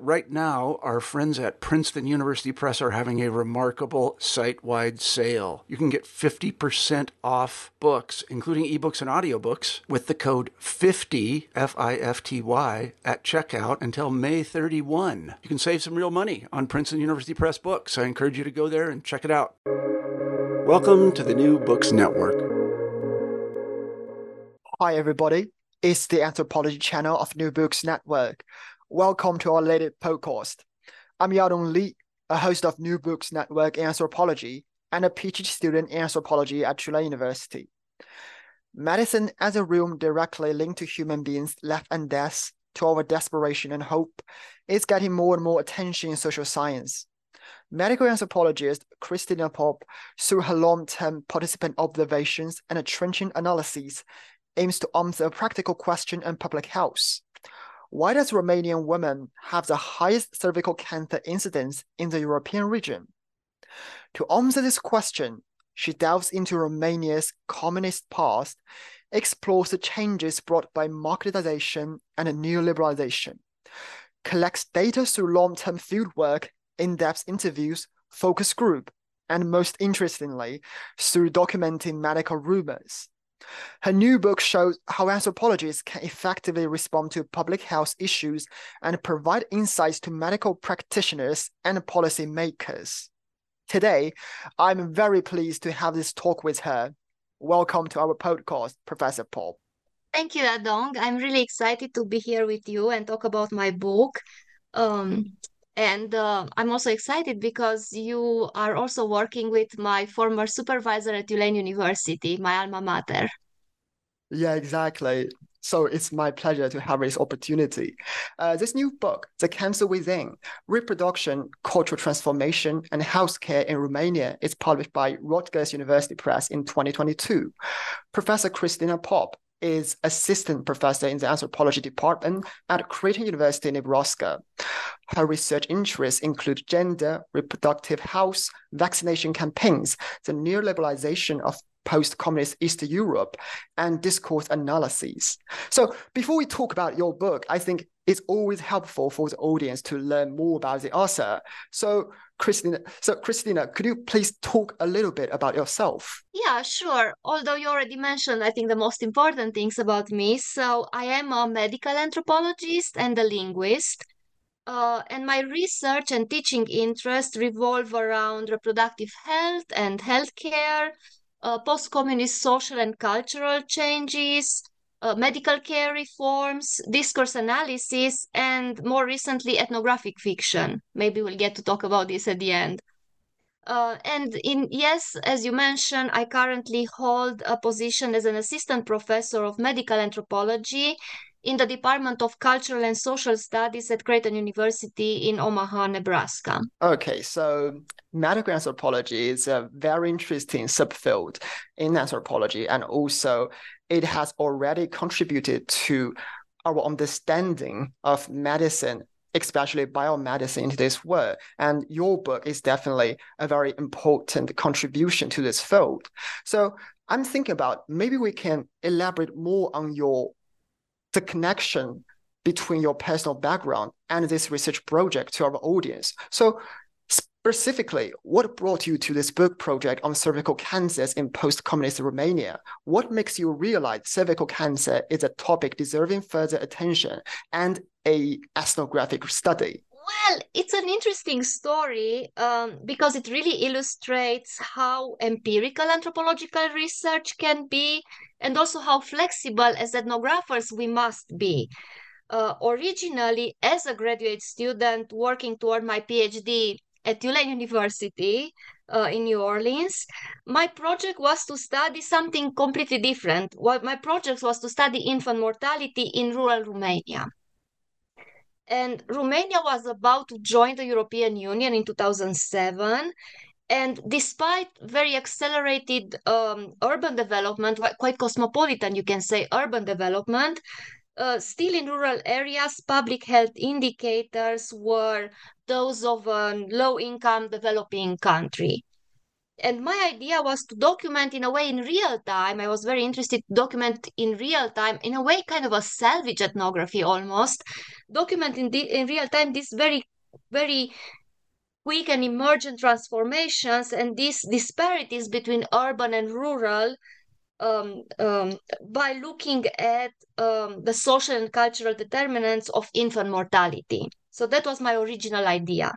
right now, our friends at Princeton University Press are having a remarkable site wide sale. You can get 50% off books, including ebooks and audiobooks, with the code 50, F I F T Y, at checkout until May 31. You can save some real money on Princeton University Press books. I encourage you to go there and check it out. Welcome to the New Books Network. Hi, everybody. It's the Anthropology channel of New Books Network. Welcome to our latest podcast. I'm Yadong Li, a host of New Books Network Anthropology and a PhD student in anthropology at Tulane University. Medicine as a realm directly linked to human beings' life and death, to our desperation and hope, is getting more and more attention in social science. Medical anthropologist Cristina Pop, through her long-term participant observations and a trenchant analyses, aims to answer a practical question in public health. Why does Romanian women have the highest cervical cancer incidence in the European region? To answer this question, she delves into Romania's communist past, explores the changes brought by marketization and neoliberalization, collects data through long-term fieldwork, in-depth interviews, focus group, and most interestingly, through documenting medical rumors. Her new book shows how anthropologists can effectively respond to public health issues and provide insights to medical practitioners and policymakers. Today, I'm very pleased to have this talk with her. Welcome to our podcast, Professor Paul. Thank you, Yadong. I'm really excited to be here with you and talk about my book. Um, and uh, I'm also excited because you are also working with my former supervisor at Tulane University, my alma mater. Yeah, exactly. So it's my pleasure to have this opportunity. Uh, this new book, The Cancer Within Reproduction, Cultural Transformation, and Healthcare in Romania, is published by Rutgers University Press in 2022. Professor Cristina Pop is assistant professor in the anthropology department at Creighton University, Nebraska. Her research interests include gender, reproductive health, vaccination campaigns, the neoliberalization of post-communist East Europe, and discourse analyses. So before we talk about your book, I think it's always helpful for the audience to learn more about the author. So Cristina, so Cristina, could you please talk a little bit about yourself? Yeah, sure. Although you already mentioned, I think the most important things about me. So I am a medical anthropologist and a linguist. Uh, and my research and teaching interests revolve around reproductive health and healthcare, uh, post-communist social and cultural changes, uh, medical care reforms, discourse analysis, and more recently, ethnographic fiction. Maybe we'll get to talk about this at the end. Uh, and in yes, as you mentioned, I currently hold a position as an assistant professor of medical anthropology in the Department of Cultural and Social Studies at Creighton University in Omaha, Nebraska. Okay, so medical anthropology is a very interesting subfield in anthropology, and also it has already contributed to our understanding of medicine especially biomedicine into this world. And your book is definitely a very important contribution to this field. So I'm thinking about maybe we can elaborate more on your the connection between your personal background and this research project to our audience. So Specifically, what brought you to this book project on cervical cancers in post-communist Romania? What makes you realize cervical cancer is a topic deserving further attention and a ethnographic study? Well, it's an interesting story um, because it really illustrates how empirical anthropological research can be and also how flexible as ethnographers we must be. Uh, originally, as a graduate student working toward my PhD at Tulane University uh, in New Orleans, my project was to study something completely different. What my project was to study infant mortality in rural Romania. And Romania was about to join the European Union in 2007. And despite very accelerated um, urban development, quite cosmopolitan, you can say, urban development, uh, still in rural areas, public health indicators were those of a low income developing country. And my idea was to document in a way in real time. I was very interested to document in real time, in a way, kind of a salvage ethnography almost, document in, the, in real time these very, very quick and emergent transformations and these disparities between urban and rural um, um, by looking at um, the social and cultural determinants of infant mortality. So that was my original idea.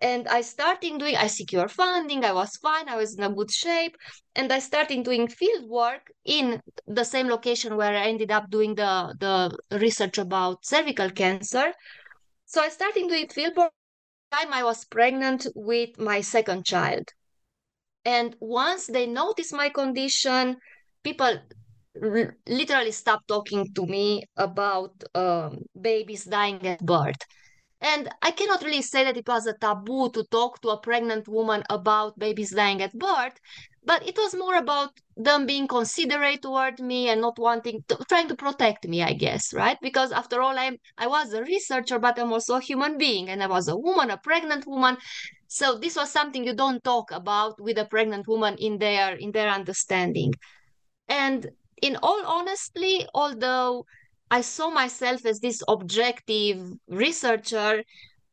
And I started doing, I secure funding, I was fine, I was in a good shape. And I started doing field work in the same location where I ended up doing the, the research about cervical cancer. So I started doing field work time I was pregnant with my second child. And once they noticed my condition, people r- literally stopped talking to me about um, babies dying at birth. And I cannot really say that it was a taboo to talk to a pregnant woman about babies dying at birth, but it was more about them being considerate toward me and not wanting to, trying to protect me, I guess, right? Because after all, I'm I was a researcher, but I'm also a human being, and I was a woman, a pregnant woman. So this was something you don't talk about with a pregnant woman in their in their understanding. And in all honesty, although I saw myself as this objective researcher,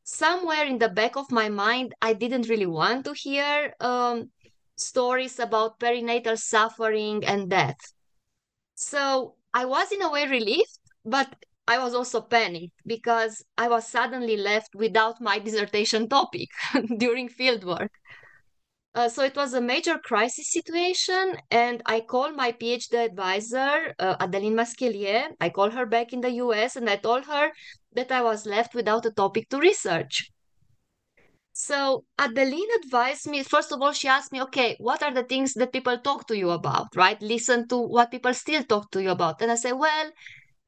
somewhere in the back of my mind, I didn't really want to hear um, stories about perinatal suffering and death. So I was in a way relieved, but I was also panicked because I was suddenly left without my dissertation topic during fieldwork. Uh, so it was a major crisis situation, and I called my PhD advisor, uh, Adeline Masquelier. I called her back in the US, and I told her that I was left without a topic to research. So Adeline advised me, first of all, she asked me, okay, what are the things that people talk to you about, right? Listen to what people still talk to you about. And I said, well,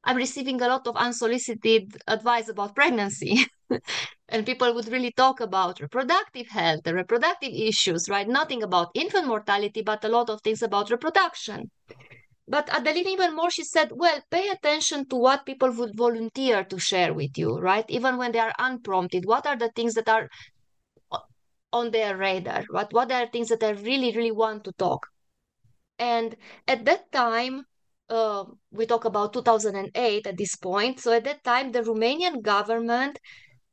I'm receiving a lot of unsolicited advice about pregnancy. and people would really talk about reproductive health and reproductive issues, right? Nothing about infant mortality, but a lot of things about reproduction. But Adeline, even more, she said, well, pay attention to what people would volunteer to share with you, right? Even when they are unprompted, what are the things that are on their radar? What, what are things that I really, really want to talk? And at that time, uh, we talk about 2008 at this point. So at that time, the Romanian government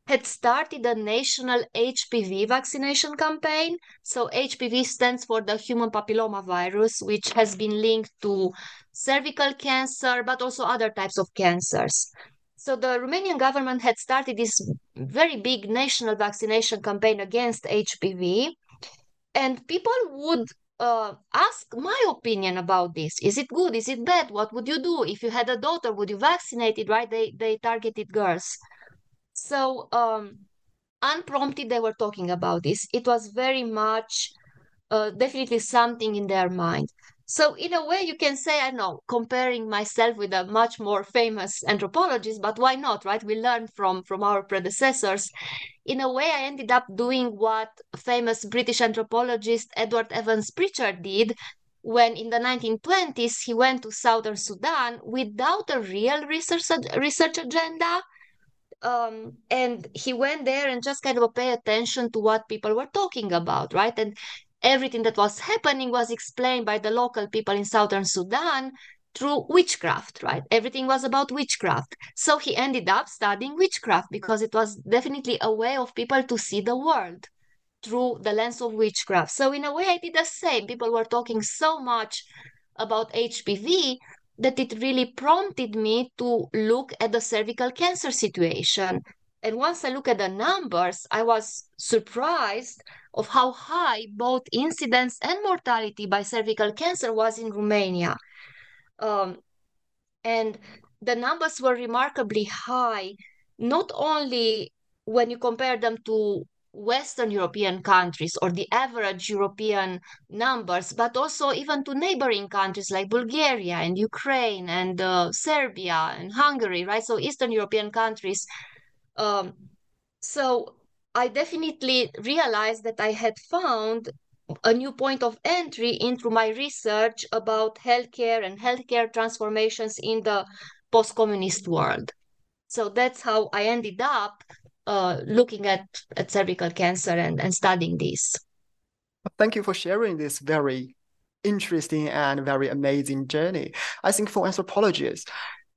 had started a national HPV vaccination campaign. So HPV stands for the human papilloma virus, which has been linked to cervical cancer, but also other types of cancers. So the Romanian government had started this very big national vaccination campaign against HPV. And people would uh, ask my opinion about this. Is it good? Is it bad? What would you do if you had a daughter? Would you vaccinate it? Right? They they targeted girls. So um, unprompted, they were talking about this. It was very much, uh, definitely something in their mind. So in a way, you can say, I know, comparing myself with a much more famous anthropologist, but why not, right? We learned from from our predecessors. In a way, I ended up doing what famous British anthropologist Edward Evans Pritchard did when in the 1920s he went to southern Sudan without a real research research agenda um, and he went there and just kind of pay attention to what people were talking about, right? And everything that was happening was explained by the local people in southern Sudan through witchcraft, right? Everything was about witchcraft. So he ended up studying witchcraft because it was definitely a way of people to see the world through the lens of witchcraft. So in a way, I did the same. People were talking so much about HPV that it really prompted me to look at the cervical cancer situation. And once I look at the numbers, I was surprised of how high both incidence and mortality by cervical cancer was in Romania. Um, and the numbers were remarkably high, not only when you compare them to Western European countries or the average European numbers, but also even to neighboring countries like Bulgaria and Ukraine and uh, Serbia and Hungary, right? So Eastern European countries. Um, so I definitely realized that I had found a new point of entry into my research about healthcare and healthcare transformations in the post-communist world. So that's how I ended up uh, looking at, at cervical cancer and, and studying this. Thank you for sharing this very interesting and very amazing journey. I think for anthropologists,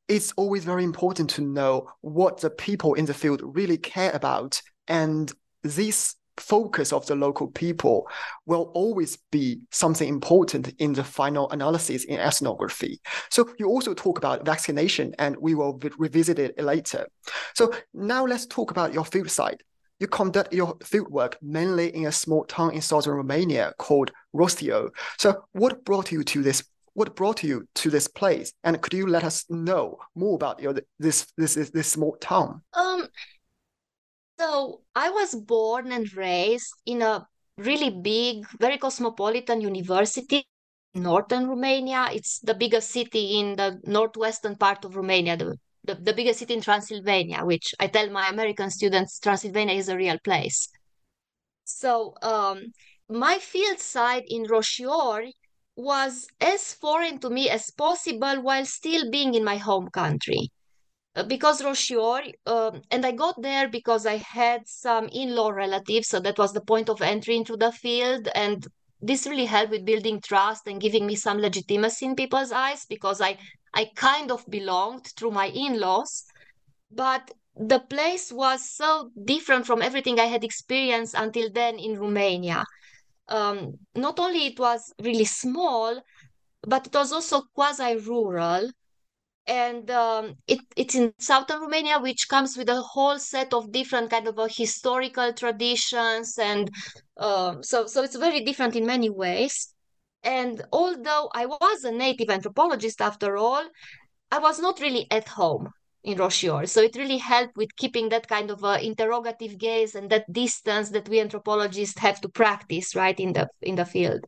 it's always very important to know what the people in the field really care about. And this focus of the local people will always be something important in the final analysis in ethnography. So you also talk about vaccination, and we will revisit it later. So now let's talk about your field site. You conduct your field work mainly in a small town in southern Romania called Roșiori. So what brought you to this what brought you to this place and could you let us know more about your this this this, small town um so I was born and raised in a really big, very cosmopolitan university in northern Romania. It's the biggest city in the northwestern part of Romania, the, the, the biggest city in Transylvania, which I tell my American students Transylvania is a real place. So um, my field site in Roșiori was as foreign to me as possible while still being in my home country. Uh, because Roșiori, uh, and I got there because I had some in-law relatives, so that was the point of entry into the field, and this really helped with building trust and giving me some legitimacy in people's eyes because I I kind of belonged through my in-laws, but the place was so different from everything I had experienced until then in Romania. Um, not only it was really small, but it was also quasi-rural and um, it, it's in southern Romania, which comes with a whole set of different kind of uh, historical traditions, and um, so so it's very different in many ways. And although I was a native anthropologist after all, I was not really at home in Roșiori. So it really helped with keeping that kind of uh, interrogative gaze and that distance that we anthropologists have to practice right in the in the field.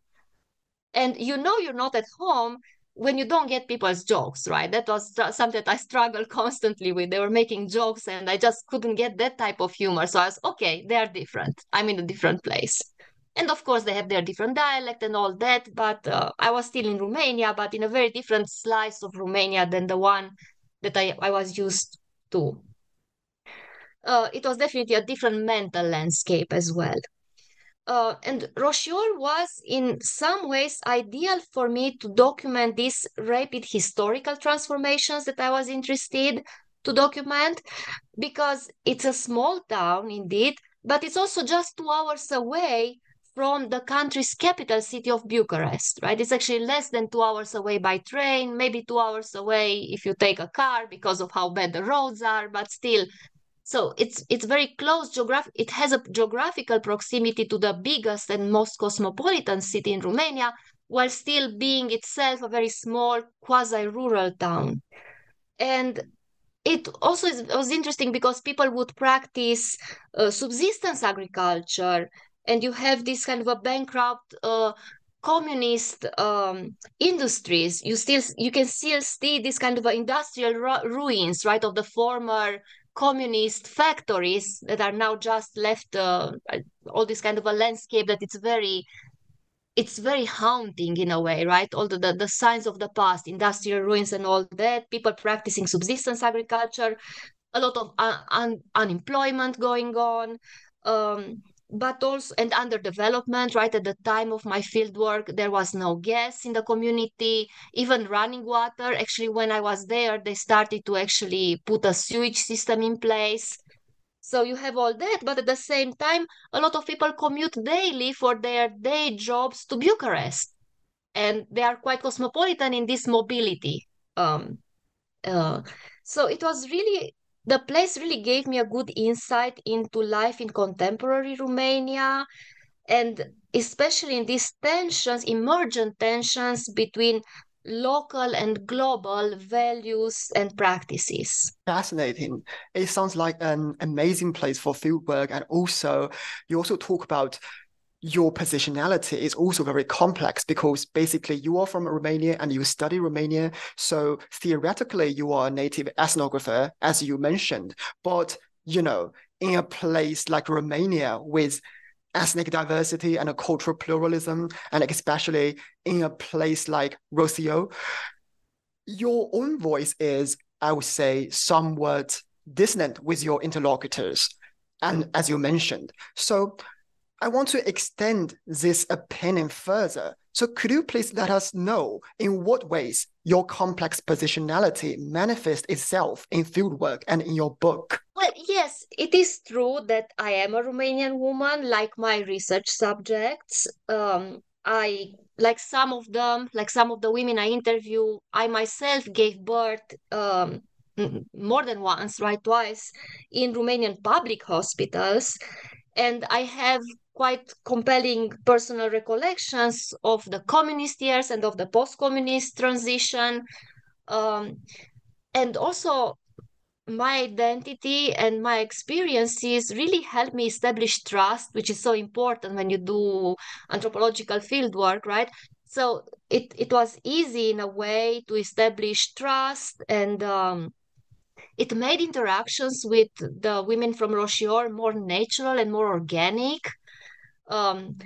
And you know you're not at home when you don't get people's jokes, right? That was something that I struggled constantly with. They were making jokes and I just couldn't get that type of humor. So I was, okay, they are different. I'm in a different place. And of course, they have their different dialect and all that. But uh, I was still in Romania, but in a very different slice of Romania than the one that I, I was used to. Uh, it was definitely a different mental landscape as well. Uh, and Roșiori was in some ways ideal for me to document these rapid historical transformations that I was interested to document because it's a small town indeed, but it's also just two hours away from the country's capital city of Bucharest, right? It's actually less than two hours away by train, maybe two hours away if you take a car because of how bad the roads are, but still so it's it's very close geographic. It has a geographical proximity to the biggest and most cosmopolitan city in Romania, while still being itself a very small quasi-rural town. And it also is, was interesting because people would practice uh, subsistence agriculture, and you have this kind of a bankrupt uh, communist um, industries you still you can still see this kind of industrial ru- ruins right of the former communist factories that are now just left uh, all this kind of a landscape that it's very it's very haunting in a way right? All the, the, the signs of the past industrial ruins and all that people practicing subsistence agriculture a lot of un- un- unemployment going on um, but also and under development right at the time of my field work there was no gas in the community even running water actually when i was there they started to actually put a sewage system in place So you have all that, but at the same time, a lot of people commute daily for their day jobs to Bucharest. And they are quite cosmopolitan in this mobility. Um, uh, so it was really, the place really gave me a good insight into life in contemporary Romania and especially in these tensions, emergent tensions between local and global values and practices. Fascinating. It sounds like an amazing place for fieldwork. And also, you also talk about your positionality is also very complex because basically you are from Romania and you study Romania. So theoretically, you are a native ethnographer, as you mentioned. But, you know, in a place like Romania with ethnic diversity and a cultural pluralism, and especially in a place like Roșiori, your own voice is, I would say, somewhat dissonant with your interlocutors. And as you mentioned, so I want to extend this opinion further. So could you please let us know in what ways your complex positionality manifests itself in fieldwork and in your book? Well, yes, it is true that I am a Romanian woman, like my research subjects. Um, I like some of them, like some of the women I interview, I myself gave birth um, more than once, right, twice, in Romanian public hospitals. And I have quite compelling personal recollections of the communist years and of the post-communist transition. Um, and also my identity and my experiences really helped me establish trust which is so important when you do anthropological fieldwork right? So it, it was easy in a way to establish trust and um, it made interactions with the women from Roșior more natural and more organic um,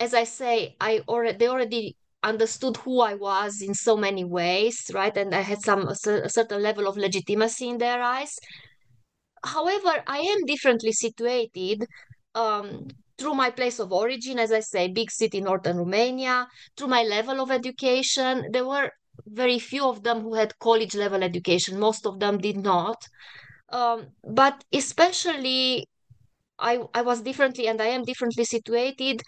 as I say, I already they already understood who I was in so many ways, right? And I had some a, certain level of legitimacy in their eyes. However, I am differently situated um, through my place of origin, as I say, big city, northern Romania, through my level of education. There were very few of them who had college level education. Most of them did not. Um, but especially I, I was differently and I am differently situated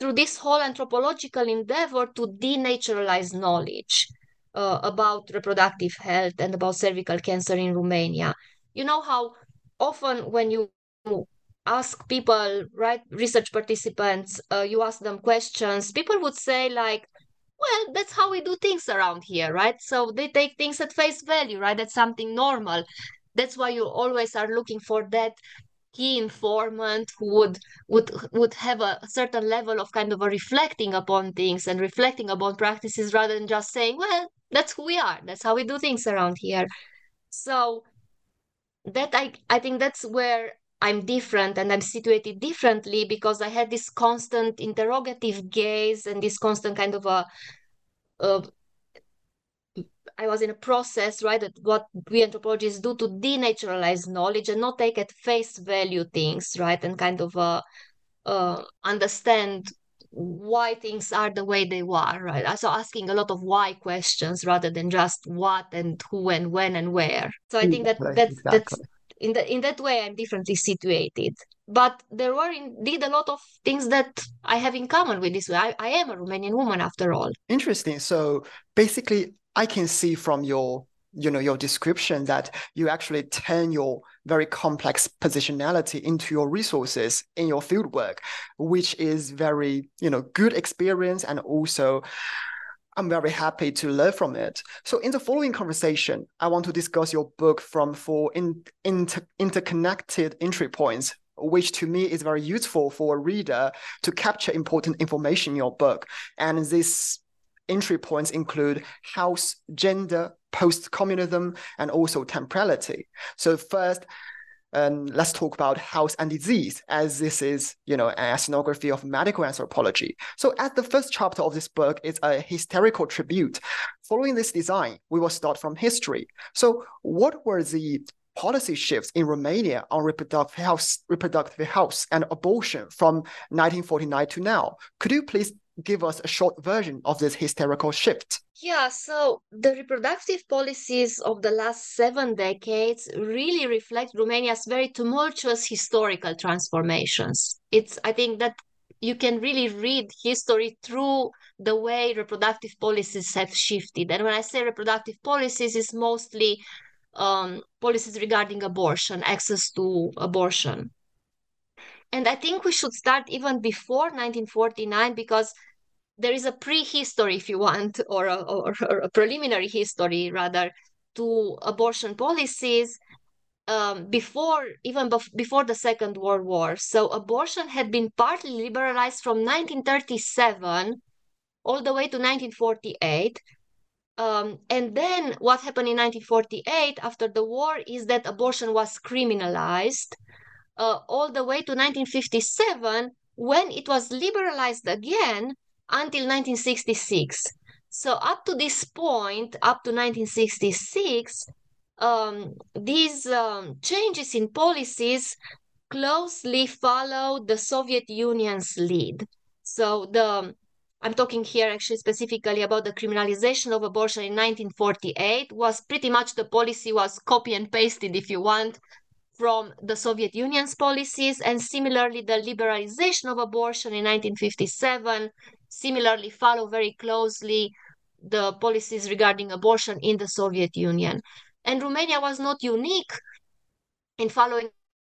through this whole anthropological endeavor to denaturalize knowledge uh, about reproductive health and about cervical cancer in Romania. You know how often when you ask people, right, research participants, uh, you ask them questions, people would say like, well, that's how we do things around here, right? So they take things at face value, right? That's something normal. That's why you always are looking for that key informant who would would would have a certain level of kind of a reflecting upon things and reflecting upon practices rather than just saying well that's who we are that's how we do things around here so that i i think that's where i'm different and i'm situated differently because i had this constant interrogative gaze and this constant kind of a, a I was in a process, right, that what we anthropologists do to denaturalize knowledge and not take at face value things, right, and kind of uh, uh, understand why things are the way they are, right? So asking a lot of why questions rather than just what and who and when and where. So I think that that's exactly. that's in the in that way I'm differently situated. But there were indeed a lot of things that I have in common with this. I, I am a Romanian woman after all. Interesting. So basically I can see from your you know your description that you actually turn your very complex positionality into your resources in your fieldwork which is very you know good experience and also i'm very happy to learn from it so in the following conversation i want to discuss your book from four in, inter, interconnected entry points which to me is very useful for a reader to capture important information in your book and these entry points include house, gender, post-communism, and also temporality. So first, um, let's talk about health and disease, as this is, you know, an ethnography of medical anthropology. So, as the first chapter of this book is a historical tribute, following this design, we will start from history. So, what were the policy shifts in Romania on reproductive health, reproductive health and abortion from 1949 to now? Could you please give us a short version of this hysterical shift? Yeah, so the reproductive policies of the last seven decades really reflect Romania's very tumultuous historical transformations. It's, I think that you can really read history through the way reproductive policies have shifted. And when I say reproductive policies, it's mostly um, policies regarding abortion, access to abortion. And I think we should start even before 1949 because there is a prehistory, if you want, or a, or, a preliminary history rather, to abortion policies um, before even bef- before the Second World War. So abortion had been partly liberalized from 1937 all the way to 1948. Um, and then what happened in 1948 after the war is that abortion was criminalized uh, all the way to 1957 when it was liberalized again until 1966. So up to this point, up to 1966, um, these um, changes in policies closely follow the Soviet Union's lead. So the I'm talking here actually specifically about the criminalization of abortion in 1948 was pretty much the policy was copy and pasted, if you want, from the Soviet Union's policies, and similarly the liberalization of abortion in 1957 similarly follow very closely the policies regarding abortion in the Soviet Union. And Romania was not unique in following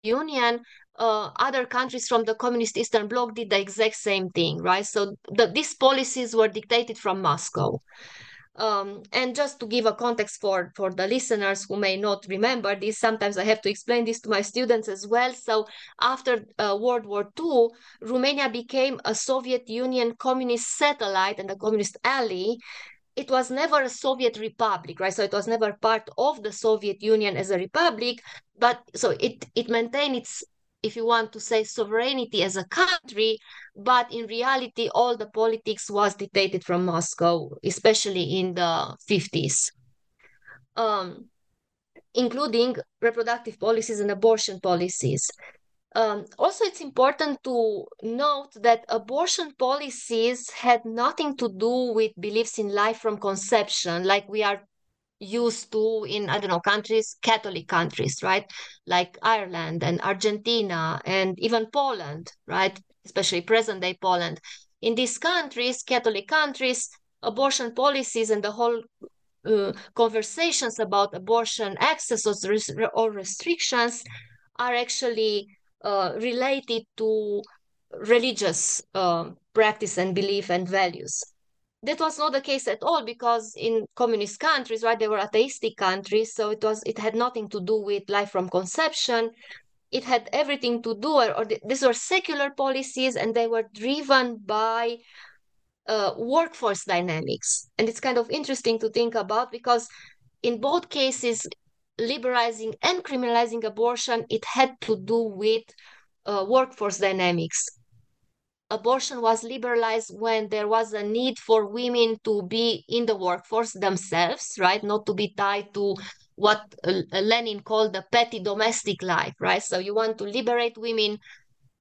the Union. Uh, other countries from the communist Eastern Bloc did the exact same thing, right? So the, these policies were dictated from Moscow. Um, and just to give a context for, for the listeners who may not remember this, sometimes I have to explain this to my students as well. So after uh, World War II, Romania became a Soviet Union communist satellite and a communist ally. It was never a Soviet republic, right? So it was never part of the Soviet Union as a republic, but so it, it maintained its if you want to say sovereignty as a country, but in reality, all the politics was dictated from Moscow, especially in the 50s, um, including reproductive policies and abortion policies. Um, also, it's important to note that abortion policies had nothing to do with beliefs in life from conception, like we are used to in i don't know countries catholic countries right? Like ireland and argentina and even poland right? Especially present day poland. In these countries catholic countries abortion policies and the whole uh, conversations about abortion access or, restrictions are actually uh, related to religious uh, practice and belief and values that was not the case at all because in communist countries right they were atheistic countries so it was it had nothing to do with life from conception. It had everything to do or, or these were secular policies and they were driven by uh, workforce dynamics. And it's kind of interesting to think about because in both cases liberalizing and criminalizing abortion it had to do with uh, workforce dynamics abortion was liberalized when there was a need for women to be in the workforce themselves, right? Not to be tied to what Lenin called the petty domestic life, right? So you want to liberate women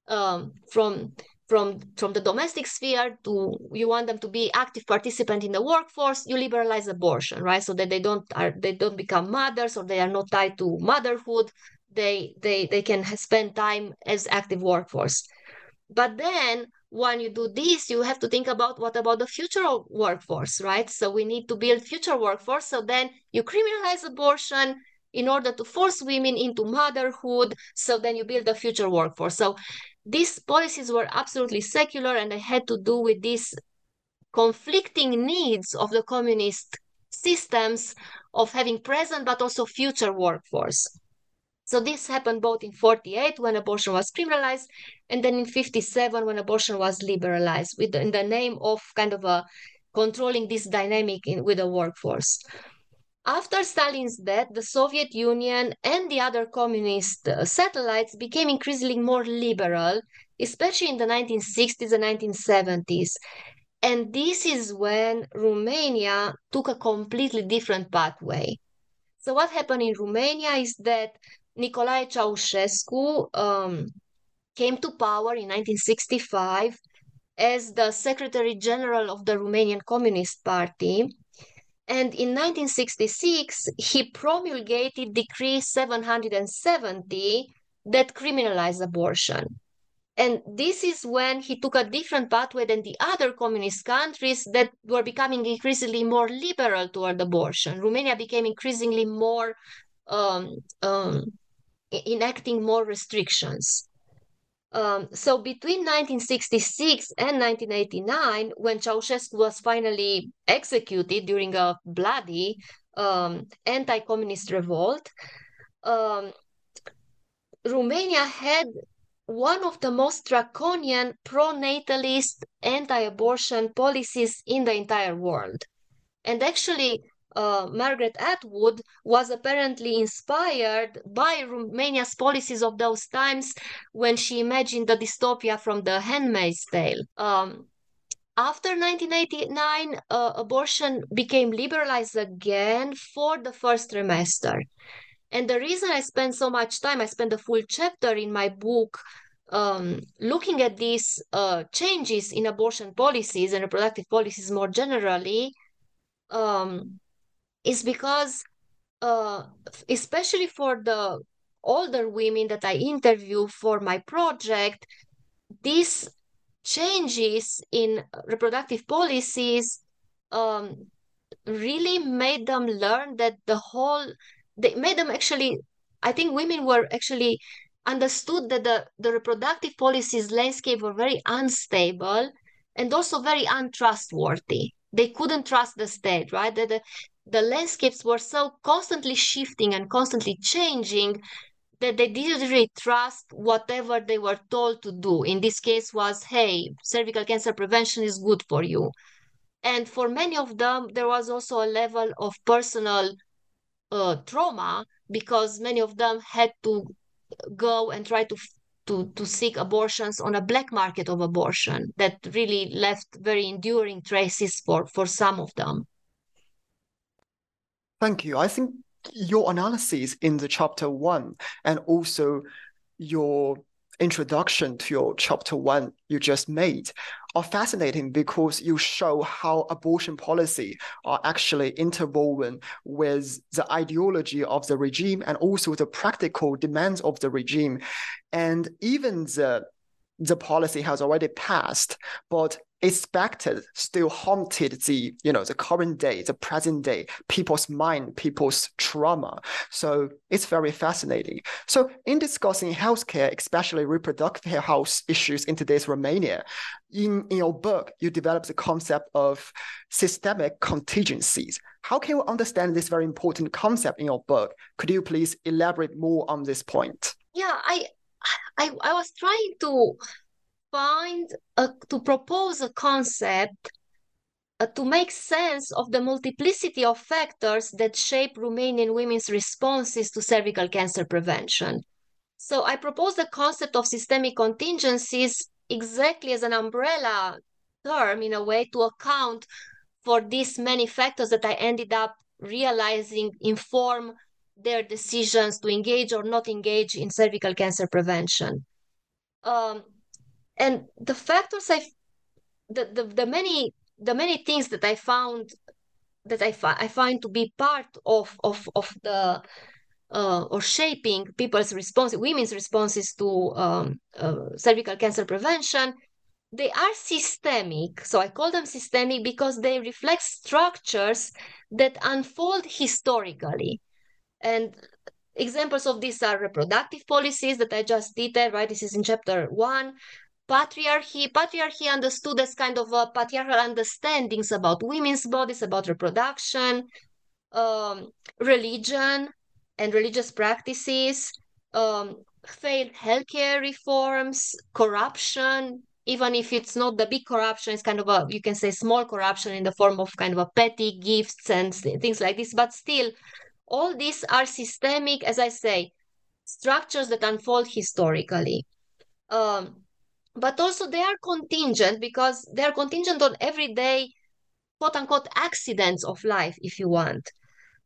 um, from from from the domestic sphere to you want them to be active participant in the workforce you liberalize abortion right so that they don't are they don't become mothers or they are not tied to motherhood they they they can spend time as active workforce but then when you do this, you have to think about what about the future workforce, right? So we need to build future workforce. So then you criminalize abortion in order to force women into motherhood. So then you build a future workforce. So these policies were absolutely secular and they had to do with these conflicting needs of the communist systems of having present but also future workforce. So this happened both in 48 when abortion was criminalized and then in 57 when abortion was liberalized with in the name of kind of a controlling this dynamic in, with the workforce. After Stalin's death, the Soviet Union and the other communist uh, satellites became increasingly more liberal, especially in the 1960s and 1970s. And this is when Romania took a completely different pathway. So, what happened in Romania is that Nicolae Ceausescu um, came to power in 1965 as the Secretary General of the Romanian Communist Party. And in 1966, he promulgated Decree 770 that criminalized abortion. And this is when he took a different pathway than the other communist countries that were becoming increasingly more liberal toward abortion. Romania became increasingly more um, um, enacting more restrictions. Um, so between 1966 and 1989, when Ceausescu was finally executed during a bloody um, anti-communist revolt, um, Romania had one of the most draconian pro-natalist anti-abortion policies in the entire world. And actually, uh, Margaret Atwood was apparently inspired by Romania's policies of those times when she imagined the dystopia from The Handmaid's Tale. Um, after 1989, uh, abortion became liberalized again for the first trimester. And the reason I spend so much time, I spend a full chapter in my book um, looking at these uh, changes in abortion policies and reproductive policies more generally, um, is because, uh, especially for the older women that I interview for my project, these changes in reproductive policies um, really made them learn that the whole they made them actually i think women were actually understood that the, the reproductive policies landscape were very unstable and also very untrustworthy. They couldn't trust the state right? That the, the landscapes were so constantly shifting and constantly changing that they didn't really trust whatever they were told to do. In this case was hey cervical cancer prevention is good for you. And for many of them there was also a level of personal uh, trauma because many of them had to go and try to to to seek abortions on a black market of abortion that really left very enduring traces for for some of them thank you i think your analysis in the chapter one and also your introduction to your chapter one you just made are fascinating because you show how abortion policy are actually interwoven with the ideology of the regime and also the practical demands of the regime. And even the the policy has already passed, but expected still haunted the you know the current day the present day people's mind people's trauma. So it's very fascinating. So in discussing healthcare especially reproductive health issues in today's romania in, in your book you develop the concept of systemic contingencies. How can we understand this very important concept in your book? Could you please elaborate more on this point? Yeah i i, I was trying to find a, to propose a concept uh, to make sense of the multiplicity of factors that shape Romanian women's responses to cervical cancer prevention. So I propose the concept of systemic contingencies exactly as an umbrella term in a way to account for these many factors that I ended up realizing inform their decisions to engage or not engage in cervical cancer prevention. Um, and the factors i the, the, the many the many things that i found that i, fi- I find to be part of of of the uh, or shaping people's response women's responses to um, uh, cervical cancer prevention they are systemic. So i call them systemic because they reflect structures that unfold historically. And examples of these are reproductive policies that i just detailed right? This is in chapter one patriarchy patriarchy understood as kind of patriarchal understandings about women's bodies about reproduction um, religion and religious practices um, failed healthcare reforms corruption. Even if it's not the big corruption it's kind of a you can say small corruption in the form of kind of a petty gifts and things like this. But still all these are systemic as i say structures that unfold historically. Um, but also they are contingent because they are contingent on everyday quote unquote accidents of life if you want.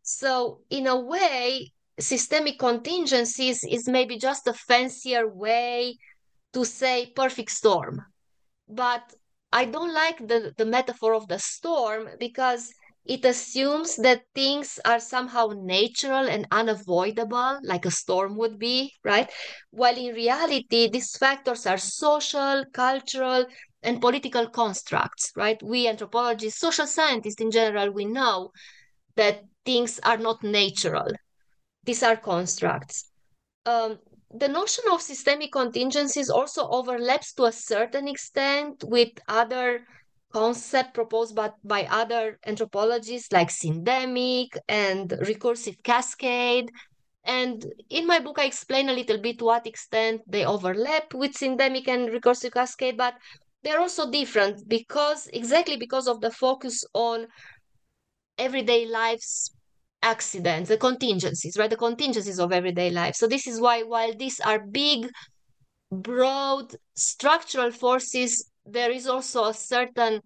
So in a way systemic contingencies is maybe just a fancier way to say perfect storm. But I don't like the, the metaphor of the storm because it assumes that things are somehow natural and unavoidable, like a storm would be, right? While in reality, these factors are social, cultural, and political constructs, right? We anthropologists, social scientists in general, we know that things are not natural. These are constructs. Um, the notion of systemic contingencies also overlaps to a certain extent with other concept proposed by, by other anthropologists like syndemic and recursive cascade. And in my book, I explain a little bit to what extent they overlap with syndemic and recursive cascade, but they're also different because exactly because of the focus on everyday life's accidents, the contingencies, right? The contingencies of everyday life. So this is why while these are big, broad structural forces, there is also a certain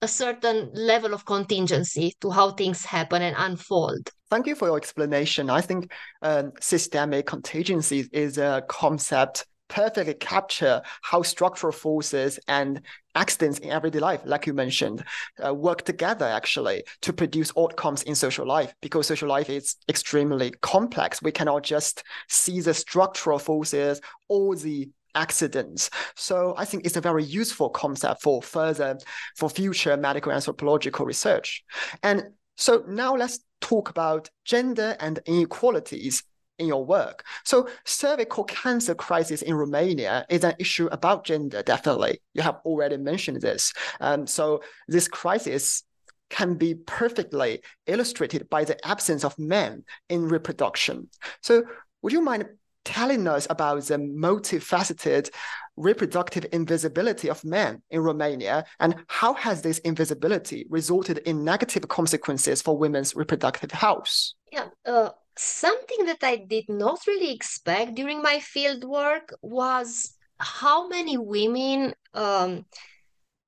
a certain level of contingency to how things happen and unfold. Thank you for your explanation. I think um, systemic contingency is a concept perfectly capture how structural forces and accidents in everyday life, like you mentioned, uh, work together actually to produce outcomes in social life. Because social life is extremely complex, we cannot just see the structural forces or the accidents. So I think it's a very useful concept for further, for future medical anthropological research. And so now let's talk about gender and inequalities in your work. So cervical cancer crisis in Romania is an issue about gender, definitely. You have already mentioned this. Um, so this crisis can be perfectly illustrated by the absence of men in reproduction. So would you mind telling us about the multifaceted reproductive invisibility of men in Romania and how has this invisibility resulted in negative consequences for women's reproductive health? Yeah, uh, something that I did not really expect during my field work was how many women um,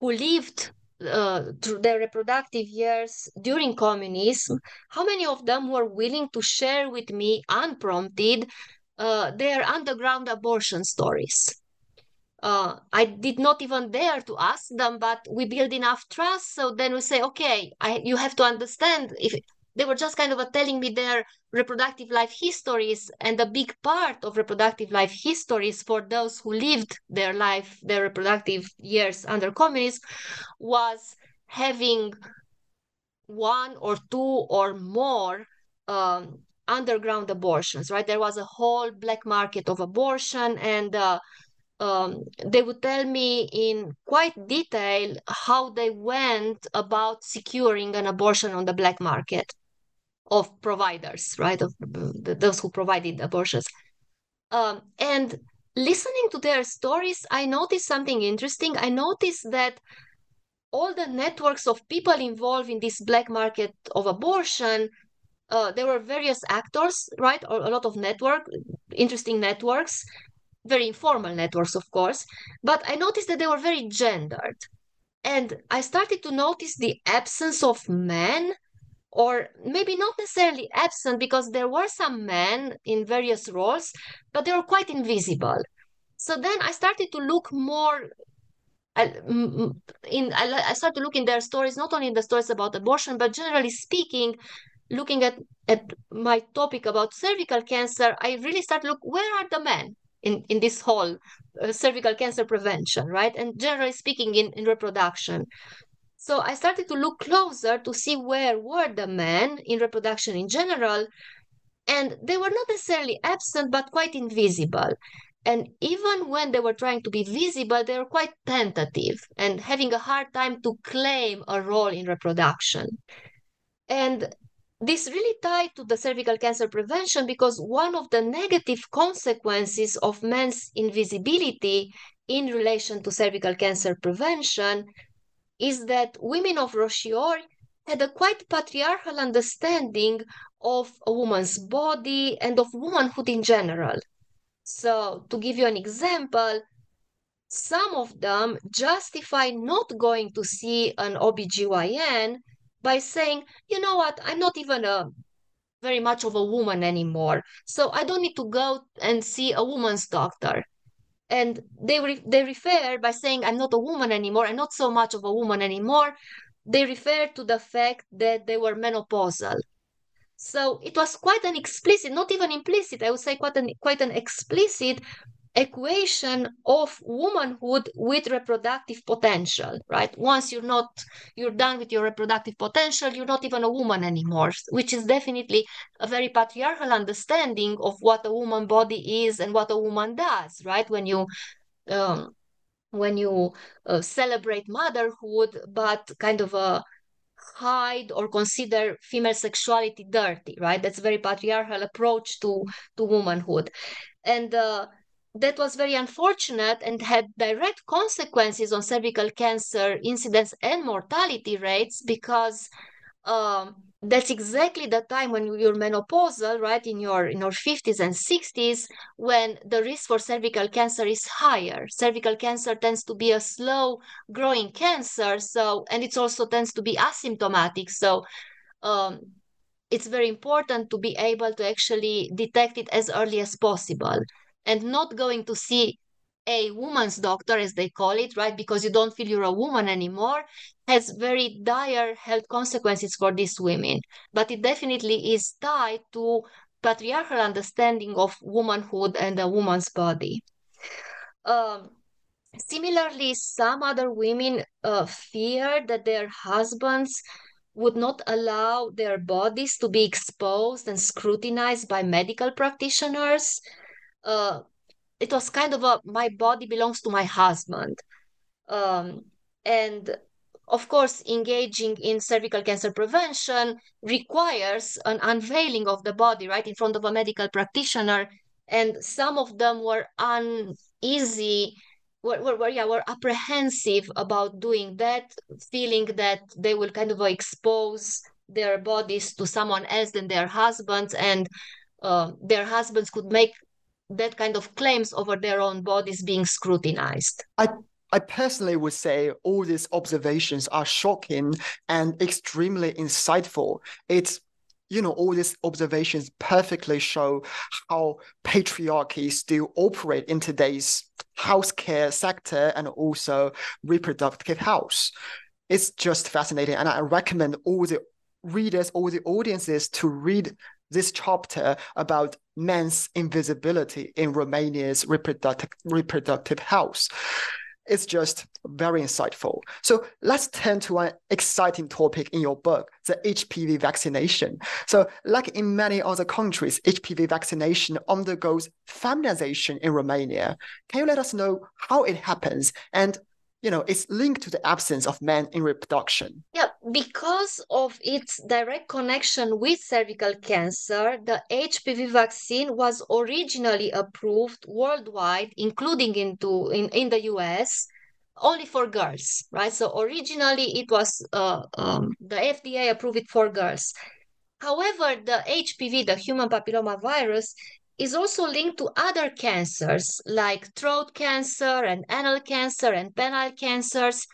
who lived uh, through their reproductive years during communism, how many of them were willing to share with me unprompted uh, their underground abortion stories. Uh, I did not even dare to ask them, but we build enough trust. So then we say, okay, I, you have to understand if they were just kind of telling me their reproductive life histories and a big part of reproductive life histories for those who lived their life their reproductive years under communism was having one or two or more um, underground abortions right there was a whole black market of abortion and uh, um, they would tell me in quite detail how they went about securing an abortion on the black market of providers, right? Of those who provided abortions. Um, and listening to their stories, I noticed something interesting. I noticed that all the networks of people involved in this black market of abortion, uh, there were various actors, right? Or a lot of network, interesting networks, very informal networks, of course. But I noticed that they were very gendered. And I started to notice the absence of men or maybe not necessarily absent because there were some men in various roles, but they were quite invisible. So then I started to look more. in I started to look in their stories, not only in the stories about abortion, but generally speaking, looking at at my topic about cervical cancer, I really started to look where are the men in in this whole uh, cervical cancer prevention, right? And generally speaking, in in reproduction. So I started to look closer to see where were the men in reproduction in general, and they were not necessarily absent, but quite invisible. And even when they were trying to be visible, they were quite tentative and having a hard time to claim a role in reproduction. And this really tied to the cervical cancer prevention because one of the negative consequences of men's invisibility in relation to cervical cancer prevention is that women of Roșiori had a quite patriarchal understanding of a woman's body and of womanhood in general. So, to give you an example, some of them justify not going to see an OBGYN by saying, you know what, I'm not even a very much of a woman anymore, so I don't need to go and see a woman's doctor. and they re- they refer by saying I'm not a woman anymore, I'm not so much of a woman anymore. They refer to the fact that they were menopausal. So it was quite an explicit, not even implicit, I would say quite an quite an explicit equation of womanhood with reproductive potential right? Once you're not you're done with your reproductive potential you're not even a woman anymore which is definitely a very patriarchal understanding of what a woman body is and what a woman does right? When you um, when you uh, celebrate motherhood but kind of a hide or consider female sexuality dirty right? That's a very patriarchal approach to to womanhood. And uh, that was very unfortunate and had direct consequences on cervical cancer incidence and mortality rates because um, that's exactly the time when you're menopausal, right, in your in your 50s and 60s, when the risk for cervical cancer is higher. Cervical cancer tends to be a slow growing cancer, so and it also tends to be asymptomatic. So um, it's very important to be able to actually detect it as early as possible and not going to see a woman's doctor, as they call it, right? Because you don't feel you're a woman anymore, has very dire health consequences for these women. But it definitely is tied to patriarchal understanding of womanhood and a woman's body. Um, similarly, some other women uh, fear that their husbands would not allow their bodies to be exposed and scrutinized by medical practitioners uh, it was kind of a my body belongs to my husband. Um, and of course engaging in cervical cancer prevention requires an unveiling of the body right in front of a medical practitioner. And some of them were uneasy were, were, were yeah were apprehensive about doing that feeling that they will kind of expose their bodies to someone else than their husbands. And uh, their husbands could make that kind of claims over their own bodies being scrutinized. I I personally would say all these observations are shocking and extremely insightful. It's you know all these observations perfectly show how patriarchy still operate in today's healthcare sector and also reproductive health. It's just fascinating, and I recommend all the readers, all the audiences to read this chapter about men's invisibility in Romania's reproductive, reproductive health. It's just very insightful. So let's turn to an exciting topic in your book, the HPV vaccination. So, like in many other countries, HPV vaccination undergoes feminization in Romania. Can you let us know how it happens and you know, it's linked to the absence of men in reproduction. Yeah, because of its direct connection with cervical cancer, the HPV vaccine was originally approved worldwide, including into in, in the US, only for girls, right? So originally it was uh, um, the FDA approved it for girls. However, the HPV, the human papilloma virus, is also linked to other cancers like throat cancer and anal cancer and penile cancers.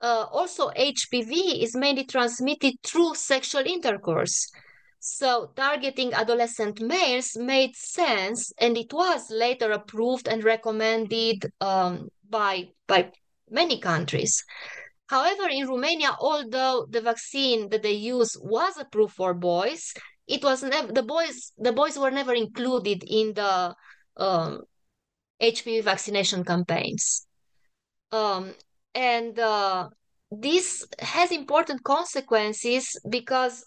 Uh, also, HPV is mainly transmitted through sexual intercourse. So, targeting adolescent males made sense, and it was later approved and recommended um, by, by many countries. However, in Romania, although the vaccine that they use was approved for boys, it was never the boys the boys were never included in the um, HPV vaccination campaigns. Um, and uh, this has important consequences because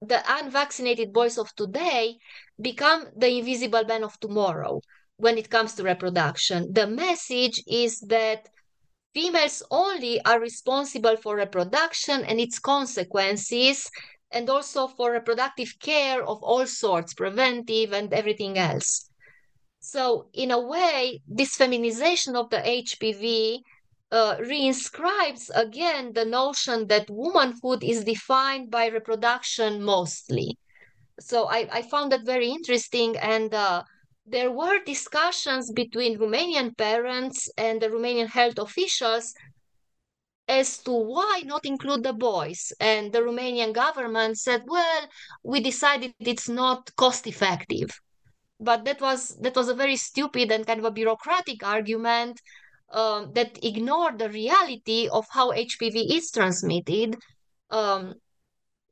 the unvaccinated boys of today become the invisible men of tomorrow when it comes to reproduction. The message is that females only are responsible for reproduction and its consequences and also for reproductive care of all sorts, preventive and everything else. So, in a way, this feminization of the HPV uh, reinscribes again the notion that womanhood is defined by reproduction mostly. So, I, I found that very interesting. And uh, there were discussions between Romanian parents and the Romanian health officials as to why not include the boys. And the Romanian government said, well, we decided it's not cost effective. but that was that was a very stupid and kind of a bureaucratic argument um, that ignored the reality of how HPV is transmitted. Um,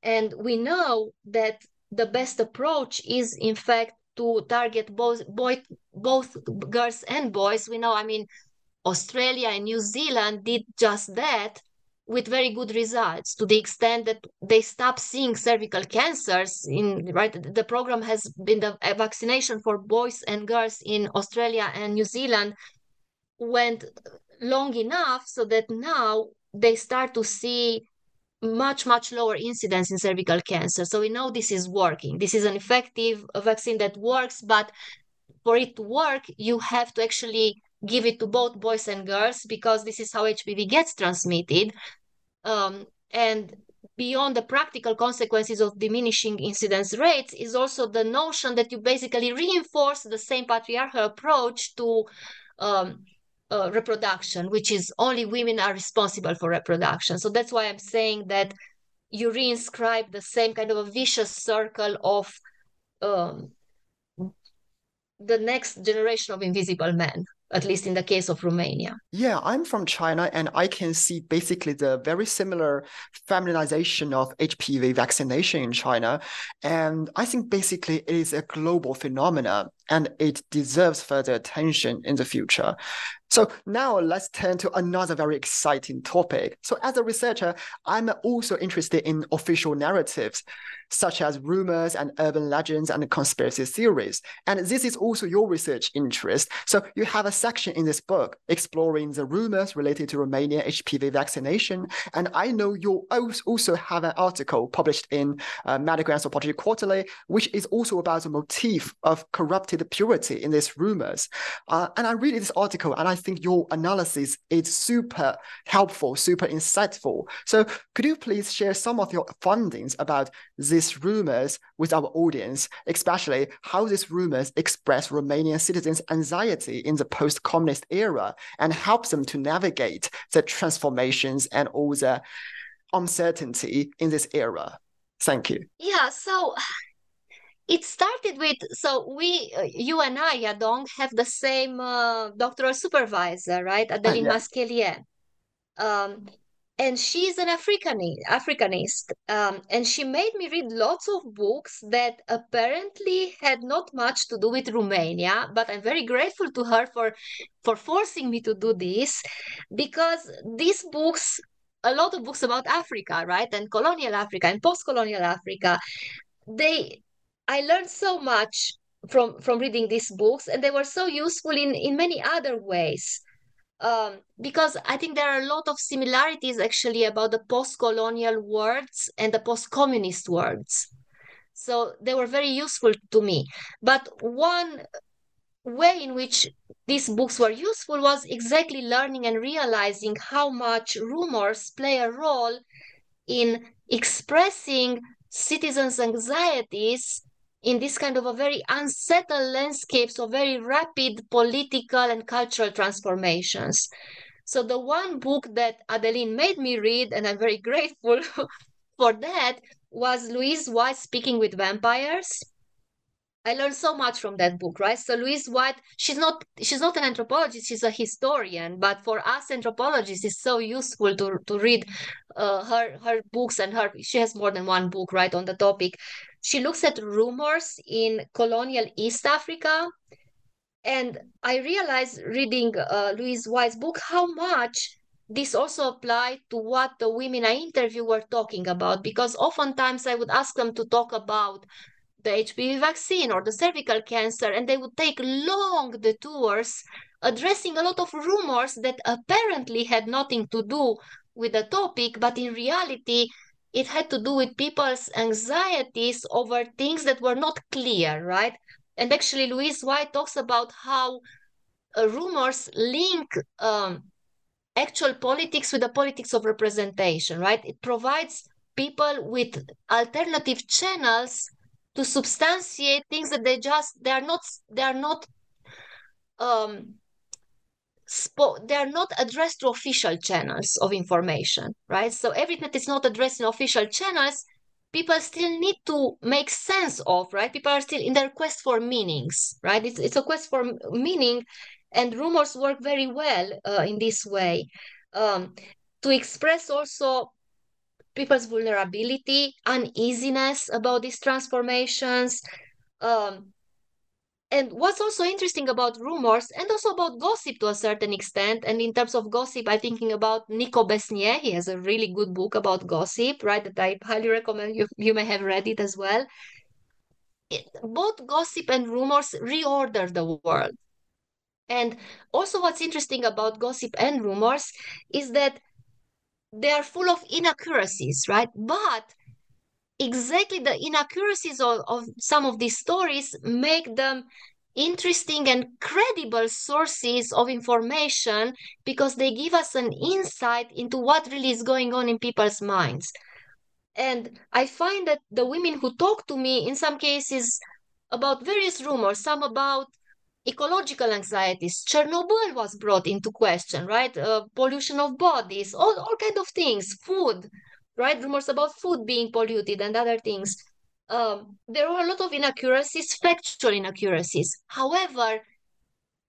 and we know that the best approach is, in fact, to target both boy, both girls and boys. We know, I mean, Australia and New Zealand did just that with very good results to the extent that they stopped seeing cervical cancers in right the program has been the vaccination for boys and girls in australia and new zealand went long enough so that now they start to see much much lower incidence in cervical cancer. So we know this is working. This is an effective vaccine that works but for it to work you have to actually give it to both boys and girls because this is how HPV gets transmitted. Um, and beyond the practical consequences of diminishing incidence rates is also the notion that you basically reinforce the same patriarchal approach to um, uh, reproduction, which is only women are responsible for reproduction. So that's why I'm saying that you reinscribe the same kind of a vicious circle of um, the next generation of invisible men at least in the case of Romania. Yeah, I'm from China and I can see basically the very similar feminization of HPV vaccination in China. And I think basically it is a global phenomenon and it deserves further attention in the future. So now let's turn to another very exciting topic. So as a researcher, I'm also interested in official narratives, such as rumors and urban legends and conspiracy theories. And this is also your research interest. So you have a section in this book exploring the rumors related to Romania HPV vaccination. And I know you also have an article published in uh, Medical Anthropology Quarterly, which is also about the motif of corrupted purity in these rumors. Uh, and I read this article and I think your analysis is super helpful, super insightful. So could you please share some of your findings about these rumors with our audience, especially how these rumors express Romanian citizens' anxiety in the post-communist era and help them to navigate the transformations and all the uncertainty in this era? Thank you. Yeah, so it started with so we uh, you and i yadong have the same uh, doctoral supervisor right adeline uh, yeah. masquelier um, and she's an africanist africanist um, and she made me read lots of books that apparently had not much to do with romania but i'm very grateful to her for for forcing me to do this because these books a lot of books about africa right and colonial africa and post-colonial africa they I learned so much from from reading these books, and they were so useful in in many other ways. Um, because I think there are a lot of similarities actually about the post-colonial words and the post-communist words. So they were very useful to me. But one way in which these books were useful was exactly learning and realizing how much rumors play a role in expressing citizens' anxieties in this kind of a very unsettled landscapes of very rapid political and cultural transformations. So the one book that Adeline made me read, and I'm very grateful for that, was Luise White Speaking with Vampires. I learned so much from that book, right? So Luise White, she's not she's not an anthropologist, she's a historian, but for us anthropologists, it's so useful to to read uh, her her books and her she has more than one book, right, on the topic. She looks at rumors in colonial East Africa, and I realized reading uh, Luise White's book how much this also applied to what the women I interview were talking about because oftentimes I would ask them to talk about the HPV vaccine or the cervical cancer, and they would take long detours addressing a lot of rumors that apparently had nothing to do with the topic, but in reality, it had to do with people's anxieties over things that were not clear, right? And actually, Luise White talks about how uh, rumors link um, actual politics with the politics of representation, right? It provides people with alternative channels to substantiate things that they just they are not they are not um they are not addressed to official channels of information right so everything that is not addressed in official channels people still need to make sense of, right? People are still in their quest for meanings, right? It's, it's a quest for meaning, and rumors work very well uh, in this way. Um, to express also people's vulnerability, uneasiness about these transformations. Um, and what's also interesting about rumors and also about gossip to a certain extent, and in terms of gossip, I'm thinking about Niko Besnier. He has a really good book about gossip, right? That I highly recommend you. You may have read it as well. It, both gossip and rumors reorder the world. And also, what's interesting about gossip and rumors is that they are full of inaccuracies, right? But exactly the inaccuracies of, of some of these stories make them interesting and credible sources of information because they give us an insight into what really is going on in people's minds. And I find that the women who talk to me, in some cases, about various rumors, some about ecological anxieties. Chernobyl was brought into question, right? Uh, pollution of bodies, all, all kind of things, food, right? Rumors about food being polluted and other things. Um, there are a lot of inaccuracies, factual inaccuracies. However,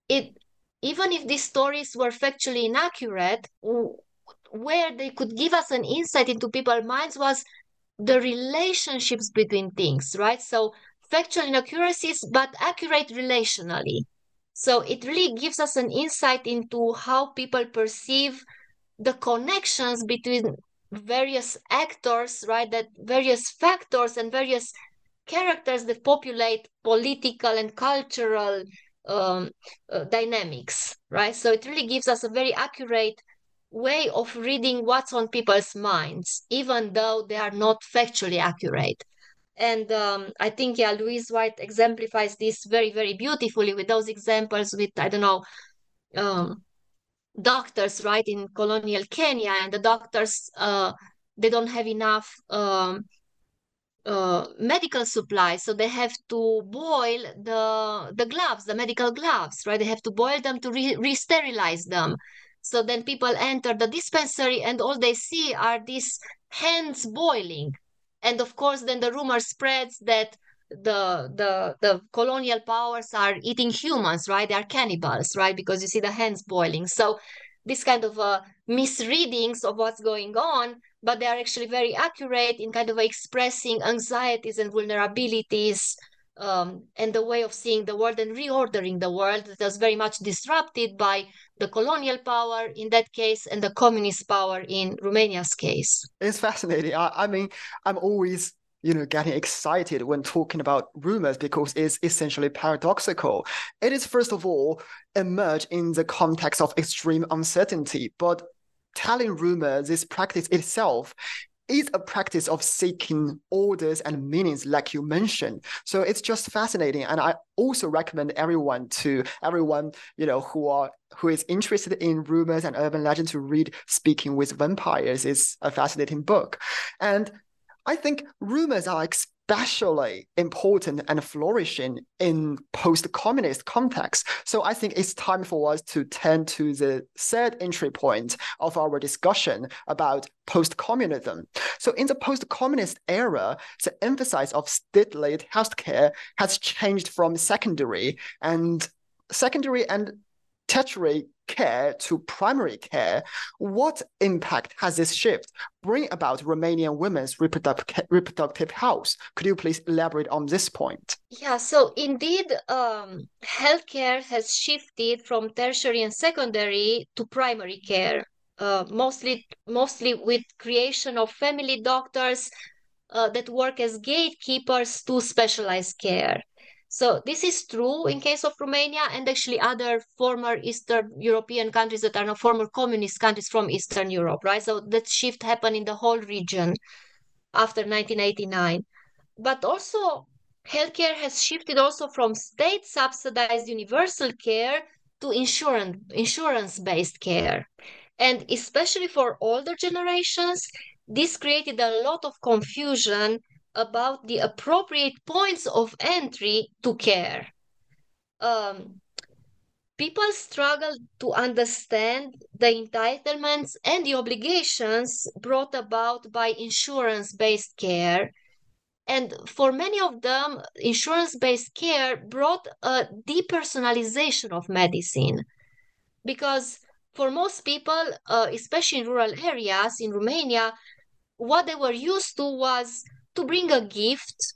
it even if these stories were factually inaccurate, where they could give us an insight into people's minds was the relationships between things, right? So factual inaccuracies, but accurate relationally. So it really gives us an insight into how people perceive the connections between various actors, right? That various factors and various characters that populate political and cultural um, uh, dynamics, right? So it really gives us a very accurate way of reading what's on people's minds, even though they are not factually accurate. And um, I think, yeah, Luise White exemplifies this very, very beautifully with those examples with, I don't know, um, doctors, right, in colonial Kenya, and the doctors, uh, they don't have enough um, uh, medical supplies, so they have to boil the the gloves, the medical gloves, right? They have to boil them to re- re-sterilize them. So then people enter the dispensary, and all they see are these hands boiling, and of course then the rumor spreads that the the the colonial powers are eating humans right they are cannibals right because you see the hands boiling so this kind of uh, misreadings of what's going on but they are actually very accurate in kind of expressing anxieties and vulnerabilities um, and the way of seeing the world and reordering the world that was very much disrupted by the colonial power in that case and the communist power in Romania's case. It's fascinating. I, I mean, I'm always you know getting excited when talking about rumors because it's essentially paradoxical. It is first of all emerged in the context of extreme uncertainty but telling rumors this practice itself is a practice of seeking orders and meanings like you mentioned. So it's just fascinating and i also recommend everyone to everyone you know who are who is interested in rumors and urban legends to read speaking with vampires. Is a fascinating book. And i think rumors are especially important and flourishing in post-communist context. So I think it's time for us to turn to the third entry point of our discussion about post-communism. So in the post-communist era, the emphasis of state-led healthcare has changed from secondary and secondary and tertiary care to primary care, what impact has this shift bring about Romanian women's reproductive health? Could you please elaborate on this point? Yeah, so indeed, um, healthcare has shifted from tertiary and secondary to primary care, uh, mostly mostly with creation of family doctors uh, that work as gatekeepers to specialized care. So this is true in case of Romania and actually other former Eastern European countries that are now former communist countries from Eastern Europe, right? So that shift happened in the whole region after 1989. But also healthcare has shifted also from state subsidized universal care to insurance insurance based care. And especially for older generations, this created a lot of confusion about the appropriate points of entry to care. Um, people struggle to understand the entitlements and the obligations brought about by insurance based care And for many of them, insurance based care brought a depersonalization of medicine because for most people, uh, especially in rural areas in Romania, what they were used to was to bring a gift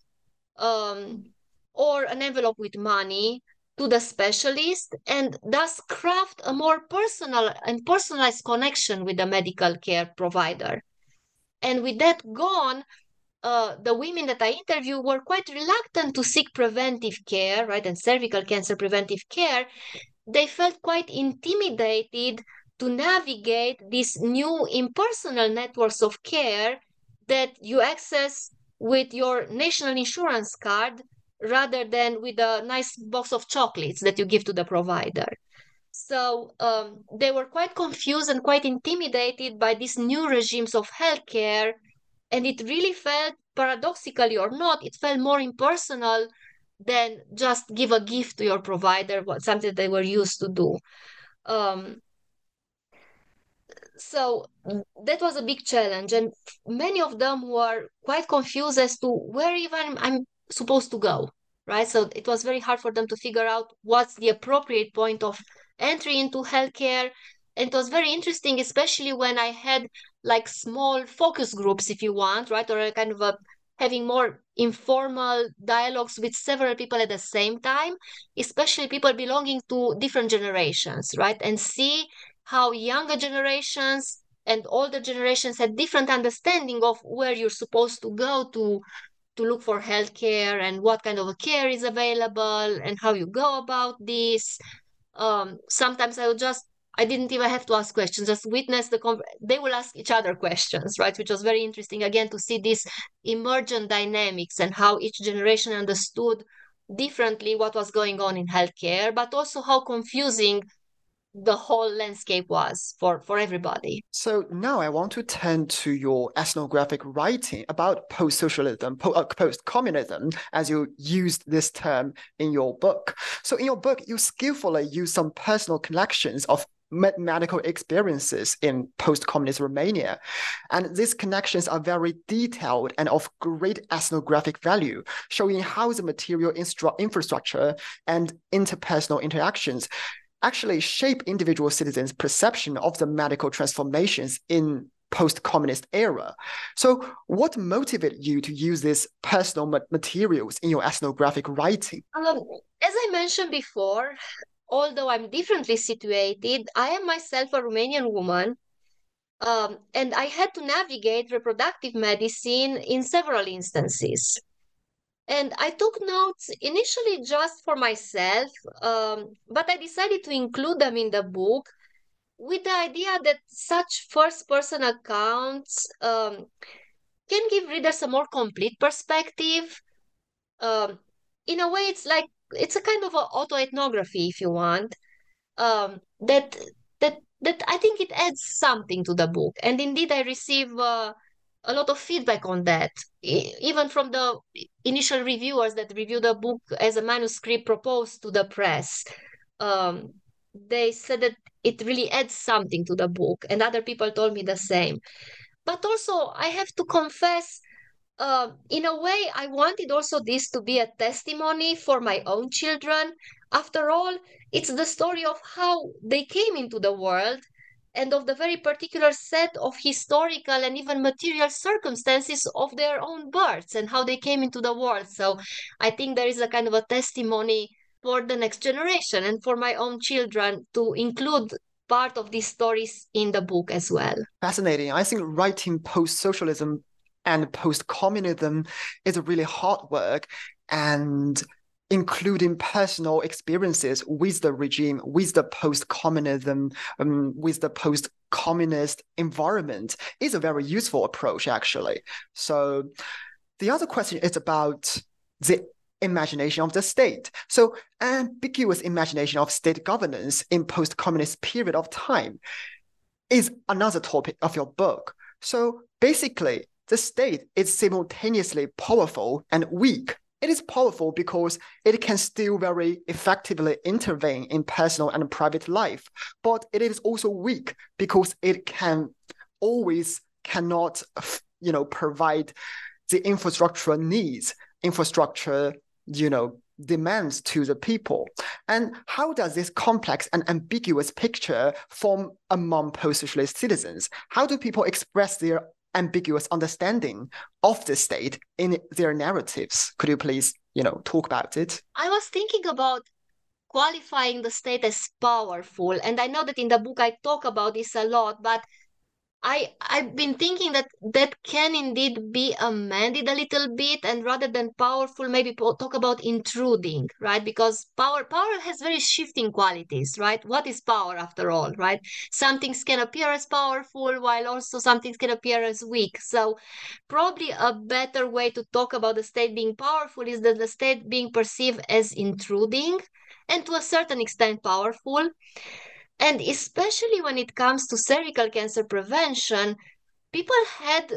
um, or an envelope with money to the specialist and thus craft a more personal and personalized connection with the medical care provider. And with that gone, uh, the women that I interviewed were quite reluctant to seek preventive care, right, and cervical cancer preventive care. They felt quite intimidated to navigate these new impersonal networks of care that you access with your national insurance card rather than with a nice box of chocolates that you give to the provider. So um, they were quite confused and quite intimidated by these new regimes of healthcare. And it really felt, paradoxically or not, it felt more impersonal than just give a gift to your provider, what something they were used to do. Um, so mm, that was a big challenge and many of them were quite confused as to where even i'm supposed to go right? So it was very hard for them to figure out what's the appropriate point of entry into healthcare. And it was very interesting especially when i had like small focus groups if you want right? Or a kind of a having more informal dialogues with several people at the same time especially people belonging to different generations right? And see how younger generations and older generations had different understanding of where you're supposed to go to to look for healthcare and what kind of care is available and how you go about this. Um, sometimes I would just I didn't even have to ask questions, just witness the con- they will ask each other questions, right? Which was very interesting again to see this emergent dynamics and how each generation understood differently what was going on in healthcare, but also how confusing the whole landscape was for for everybody so now i want to turn to your ethnographic writing about post-socialism po- uh, post-communism as you used this term in your book so in your book you skillfully use some personal connections of medical experiences in post-communist Romania. And these connections are very detailed and of great ethnographic value, showing how the material infrastructure and interpersonal interactions actually shape individual citizens' perception of the medical transformations in post-communist era. So what motivated you to use these personal materials in your ethnographic writing? Um, as I mentioned before, although I'm differently situated, I am myself a Romanian woman. Um, and I had to navigate reproductive medicine in several instances. And I took notes initially just for myself, um, but I decided to include them in the book with the idea that such first person accounts um, can give readers a more complete perspective. Um, in a way, it's like it's a kind of autoethnography, if you want, um, that that that I think it adds something to the book. And indeed, I receive uh, a lot of feedback on that, even from the initial reviewers that reviewed the book as a manuscript proposed to the press. Um, they said that it really adds something to the book, and other people told me the same. But also, I have to confess, uh, in a way, I wanted also this to be a testimony for my own children. After all, it's the story of how they came into the world and of the very particular set of historical and even material circumstances of their own births and how they came into the world. So I think there is a kind of a testimony for the next generation and for my own children to include part of these stories in the book as well. Fascinating. I think writing post socialism and post communism is a really hard work. And including personal experiences with the regime, with the post-communism, um, with the post-communist environment is a very useful approach, actually. So the other question is about the imagination of the state. So ambiguous imagination of state governance in post-communist period of time is another topic of your book. So basically, the state is simultaneously powerful and weak it is powerful because it can still very effectively intervene in personal and private life, but it is also weak because it can always cannot, you know, provide the infrastructure needs, infrastructure, you know, demands to the people. And how does this complex and ambiguous picture form among post-socialist citizens? How do people express their ambiguous understanding of the state in their narratives? Could you please, you know, talk about it? I was thinking about qualifying the state as powerful. And I know that in the book I talk about this a lot, but I I've been thinking that that can indeed be amended a little bit, and rather than powerful, maybe talk about intruding, right? Because power power has very shifting qualities, right? What is power after all, right? Some things can appear as powerful, while also some things can appear as weak. So probably a better way to talk about the state being powerful is that the state being perceived as intruding and to a certain extent powerful. And especially when it comes to cervical cancer prevention, people had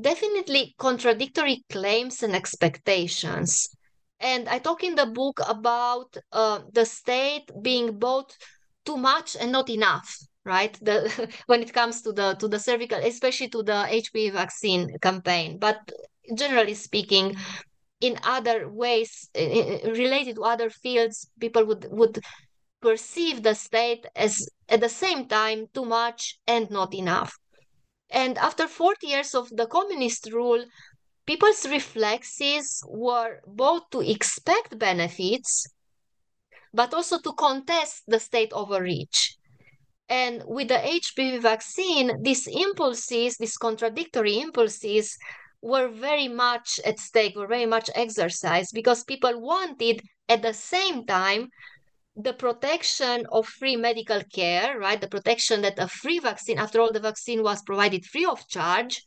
definitely contradictory claims and expectations. And I talk in the book about uh, the state being both too much and not enough, right? The, when it comes to the to the cervical, especially to the HPV vaccine campaign. But generally speaking, in other ways related to other fields, people would would perceive the state as at the same time too much and not enough. And after 40 years of the communist rule, people's reflexes were both to expect benefits, but also to contest the state overreach. And with the HPV vaccine, these impulses, these contradictory impulses, were very much at stake, were very much exercised because people wanted at the same time the protection of free medical care, right? The protection that a free vaccine, after all, the vaccine was provided free of charge.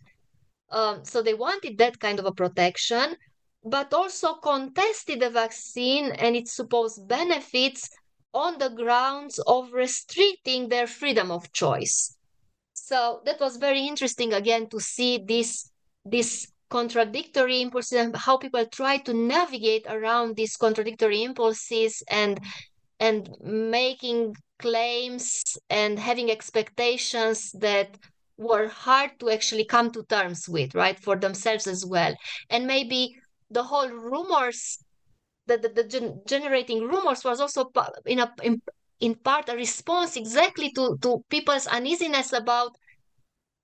Um, so they wanted that kind of a protection, but also contested the vaccine and its supposed benefits on the grounds of restricting their freedom of choice. So that was very interesting again to see this this contradictory impulses and how people try to navigate around these contradictory impulses and and making claims and having expectations that were hard to actually come to terms with, right, for themselves as well. And maybe the whole rumors, the, the, the gen- generating rumors was also in, a, in, in part a response exactly to, to people's uneasiness about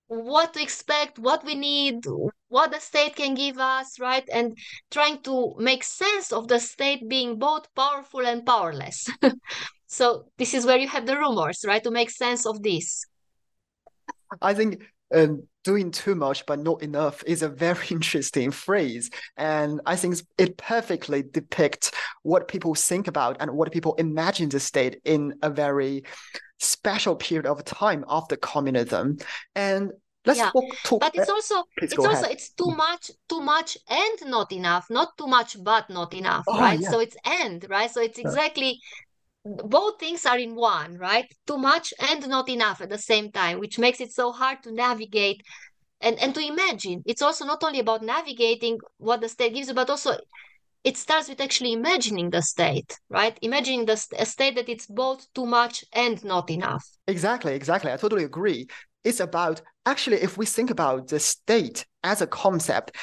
what to expect, what we need, what the state can give us, right? And trying to make sense of the state being both powerful and powerless. so this is where you have the rumors, right? To make sense of this. I think um, doing too much but not enough is a very interesting phrase. And I think it perfectly depicts what people think about and what people imagine the state in a very special period of time after communism. And let's yeah. talk, but it's also Please it's also ahead. it's too much too much and not enough not too much but not enough oh, right yeah. so it's and right so it's exactly both things are in one right too much and not enough at the same time which makes it so hard to navigate and and to imagine it's also not only about navigating what the state gives you but also it starts with actually imagining the state, right? Imagining the a state that it's both too much and not enough. Exactly, exactly. I totally agree. It's about actually, if we think about the state as a concept,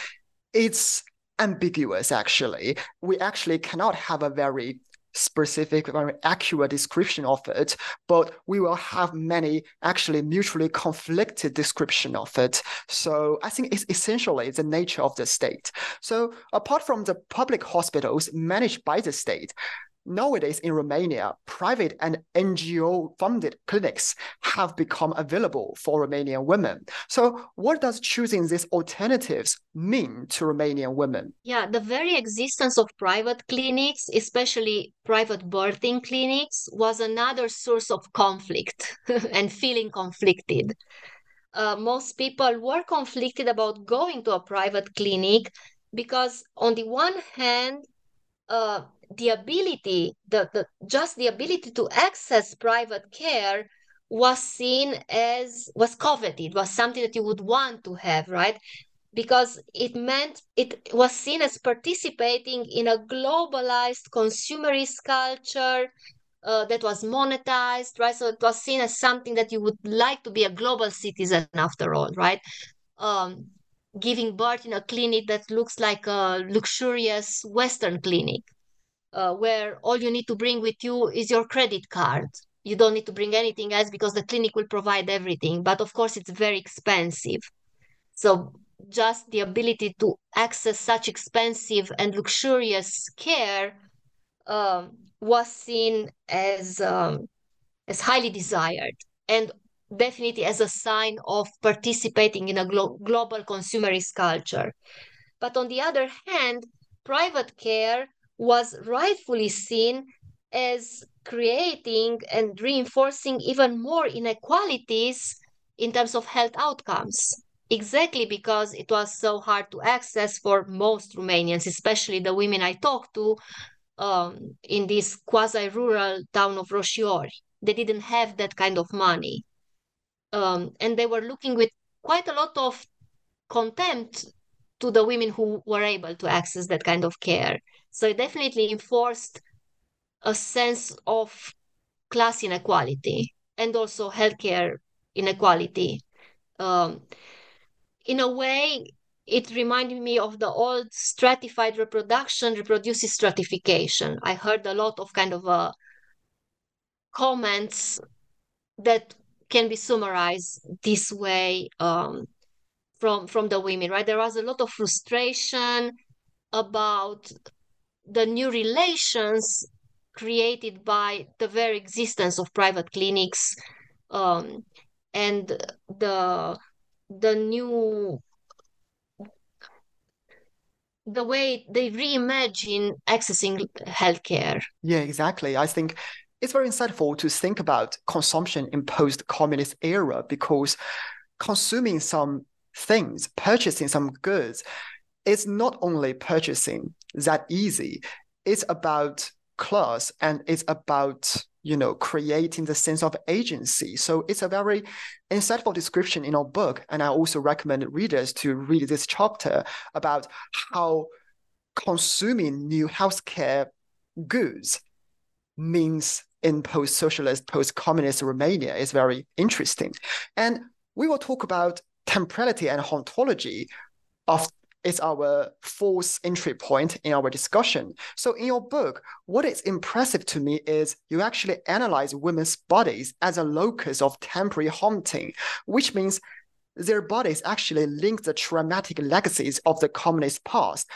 it's ambiguous actually. We actually cannot have a very specific, very accurate description of it, but we will have many actually mutually conflicted description of it. So I think it's essentially the nature of the state. So apart from the public hospitals managed by the state, Nowadays in Romania, private and NGO funded clinics have become available for Romanian women. So, what does choosing these alternatives mean to Romanian women? Yeah, the very existence of private clinics, especially private birthing clinics, was another source of conflict and feeling conflicted. Uh, most people were conflicted about going to a private clinic because, on the one hand, uh, the ability, the, the just the ability to access private care was seen as was coveted, was something that you would want to have, right? Because it meant it was seen as participating in a globalized consumerist culture uh, that was monetized, right? So it was seen as something that you would like to be a global citizen after all, right? Um, giving birth in a clinic that looks like a luxurious Western clinic, uh, where all you need to bring with you is your credit card. You don't need to bring anything else because the clinic will provide everything. But of course, it's very expensive. So just the ability to access such expensive and luxurious care um, was seen as um, as highly desired and definitely as a sign of participating in a glo- global consumerist culture. But on the other hand, private care was rightfully seen as creating and reinforcing even more inequalities in terms of health outcomes. Exactly because it was so hard to access for most Romanians, especially the women I talked to um, in this quasi rural town of Roșiori. They didn't have that kind of money. Um, and they were looking with quite a lot of contempt to the women who were able to access that kind of care. So it definitely enforced a sense of class inequality and also healthcare inequality. Um, in a way, it reminded me of the old stratified reproduction reproduces stratification. I heard a lot of kind of uh, comments that can be summarized this way um, from from the women. Right, there was a lot of frustration about the new relations created by the very existence of private clinics um, and the the new the way they reimagine accessing healthcare. Yeah, exactly. I think it's very insightful to think about consumption in post-communist era because consuming some things, purchasing some goods, it's not only purchasing that easy. It's about class and it's about you know creating the sense of agency so it's a very insightful description in our book and i also recommend readers to read this chapter about how consuming new healthcare goods means in post-socialist post-communist romania is very interesting and we will talk about temporality and hauntology of is our fourth entry point in our discussion. So in your book, what is impressive to me is you actually analyze women's bodies as a locus of temporary haunting, which means their bodies actually link the traumatic legacies of the communist past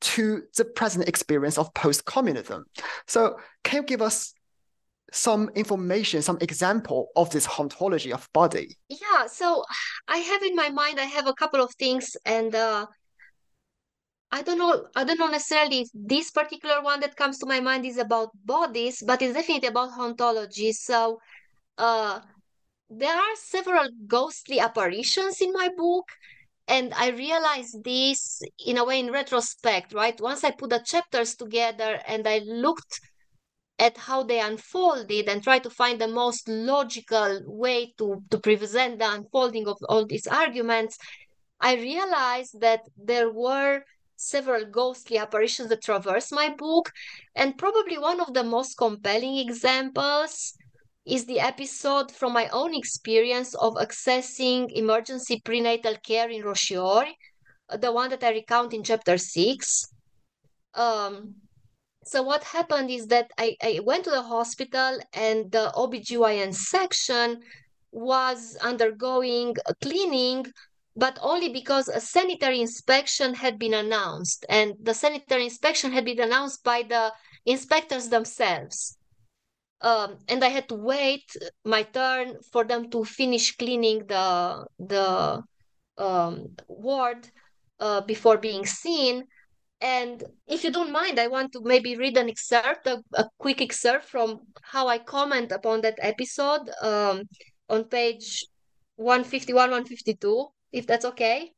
to the present experience of post-communism. So can you give us some information, some example of this hauntology of body? Yeah, so I have in my mind, I have a couple of things, and uh, I don't know, I don't know necessarily if this particular one that comes to my mind is about bodies, but it's definitely about hauntology. So uh, there are several ghostly apparitions in my book. And I realized this in a way in retrospect, right? Once I put the chapters together and I looked at how they unfolded and try to find the most logical way to, to present the unfolding of all these arguments, I realized that there were several ghostly apparitions that traverse my book. And probably one of the most compelling examples is the episode from my own experience of accessing emergency prenatal care in Roșiori, the one that I recount in chapter six. Um, so what happened is that I, I went to the hospital and the OBGYN section was undergoing cleaning but only because a sanitary inspection had been announced. And the sanitary inspection had been announced by the inspectors themselves. Um, and I had to wait my turn for them to finish cleaning the the um, ward uh, before being seen. And if you don't mind, I want to maybe read an excerpt, a, a quick excerpt from how I comment upon that episode um, on page 151, 152 if that's okay.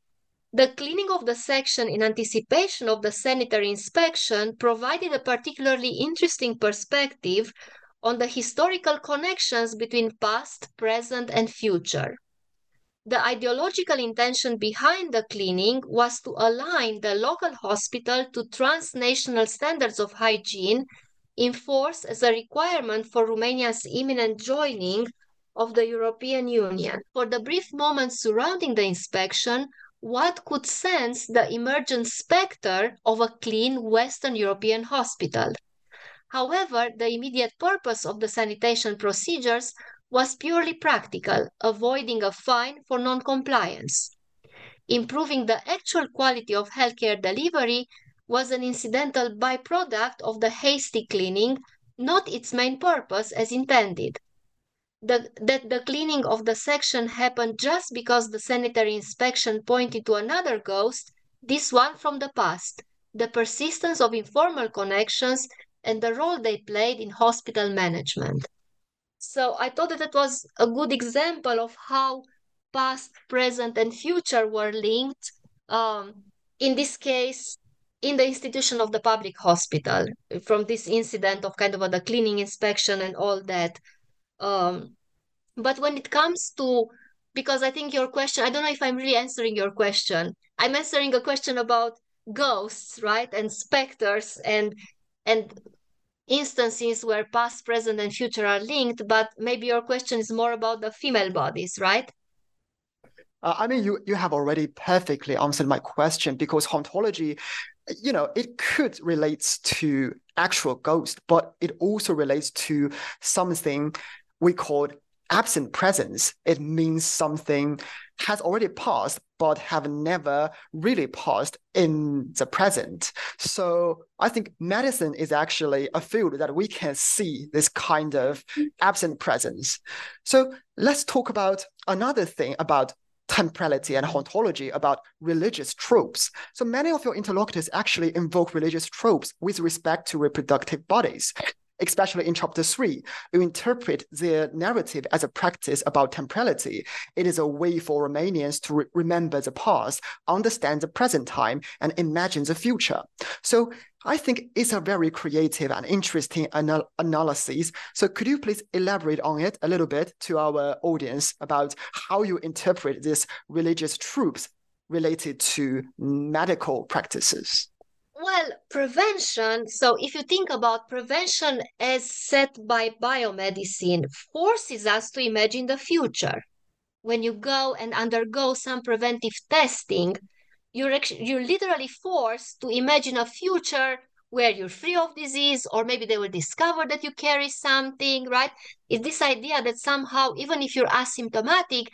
The cleaning of the section in anticipation of the sanitary inspection provided a particularly interesting perspective on the historical connections between past, present, and future. The ideological intention behind the cleaning was to align the local hospital to transnational standards of hygiene enforced as a requirement for Romania's imminent joining of the European Union. For the brief moments surrounding the inspection, what could sense the emergent specter of a clean Western European hospital. However, the immediate purpose of the sanitation procedures was purely practical, avoiding a fine for non-compliance. Improving the actual quality of healthcare delivery was an incidental byproduct of the hasty cleaning, not its main purpose as intended. The, that the cleaning of the section happened just because the sanitary inspection pointed to another ghost, this one from the past, the persistence of informal connections and the role they played in hospital management. So I thought that it was a good example of how past, present, and future were linked. Um, in this case, in the institution of the public hospital, from this incident of kind of a, the cleaning inspection and all that. Um, but when it comes to, because I think your question, I don't know if I'm really answering your question. I'm answering a question about ghosts, right, and specters, and and instances where past, present, and future are linked, but maybe your question is more about the female bodies, right? Uh, I mean, you you have already perfectly answered my question because hauntology, you know, it could relate to actual ghost, but it also relates to something we call absent presence. It means something has already passed, but have never really paused in the present. So I think medicine is actually a field that we can see this kind of absent presence. So let's talk about another thing about temporality and hauntology about religious tropes. So many of your interlocutors actually invoke religious tropes with respect to reproductive bodies especially in chapter three, you interpret the narrative as a practice about temporality. It is a way for Romanians to re- remember the past, understand the present time, and imagine the future. So I think it's a very creative and interesting anal- analysis. So could you please elaborate on it a little bit to our audience about how you interpret these religious tropes related to medical practices? Well, prevention. So, if you think about prevention as set by biomedicine, forces us to imagine the future. When you go and undergo some preventive testing, you're you're literally forced to imagine a future where you're free of disease, or maybe they will discover that you carry something, right? It's this idea that somehow, even if you're asymptomatic,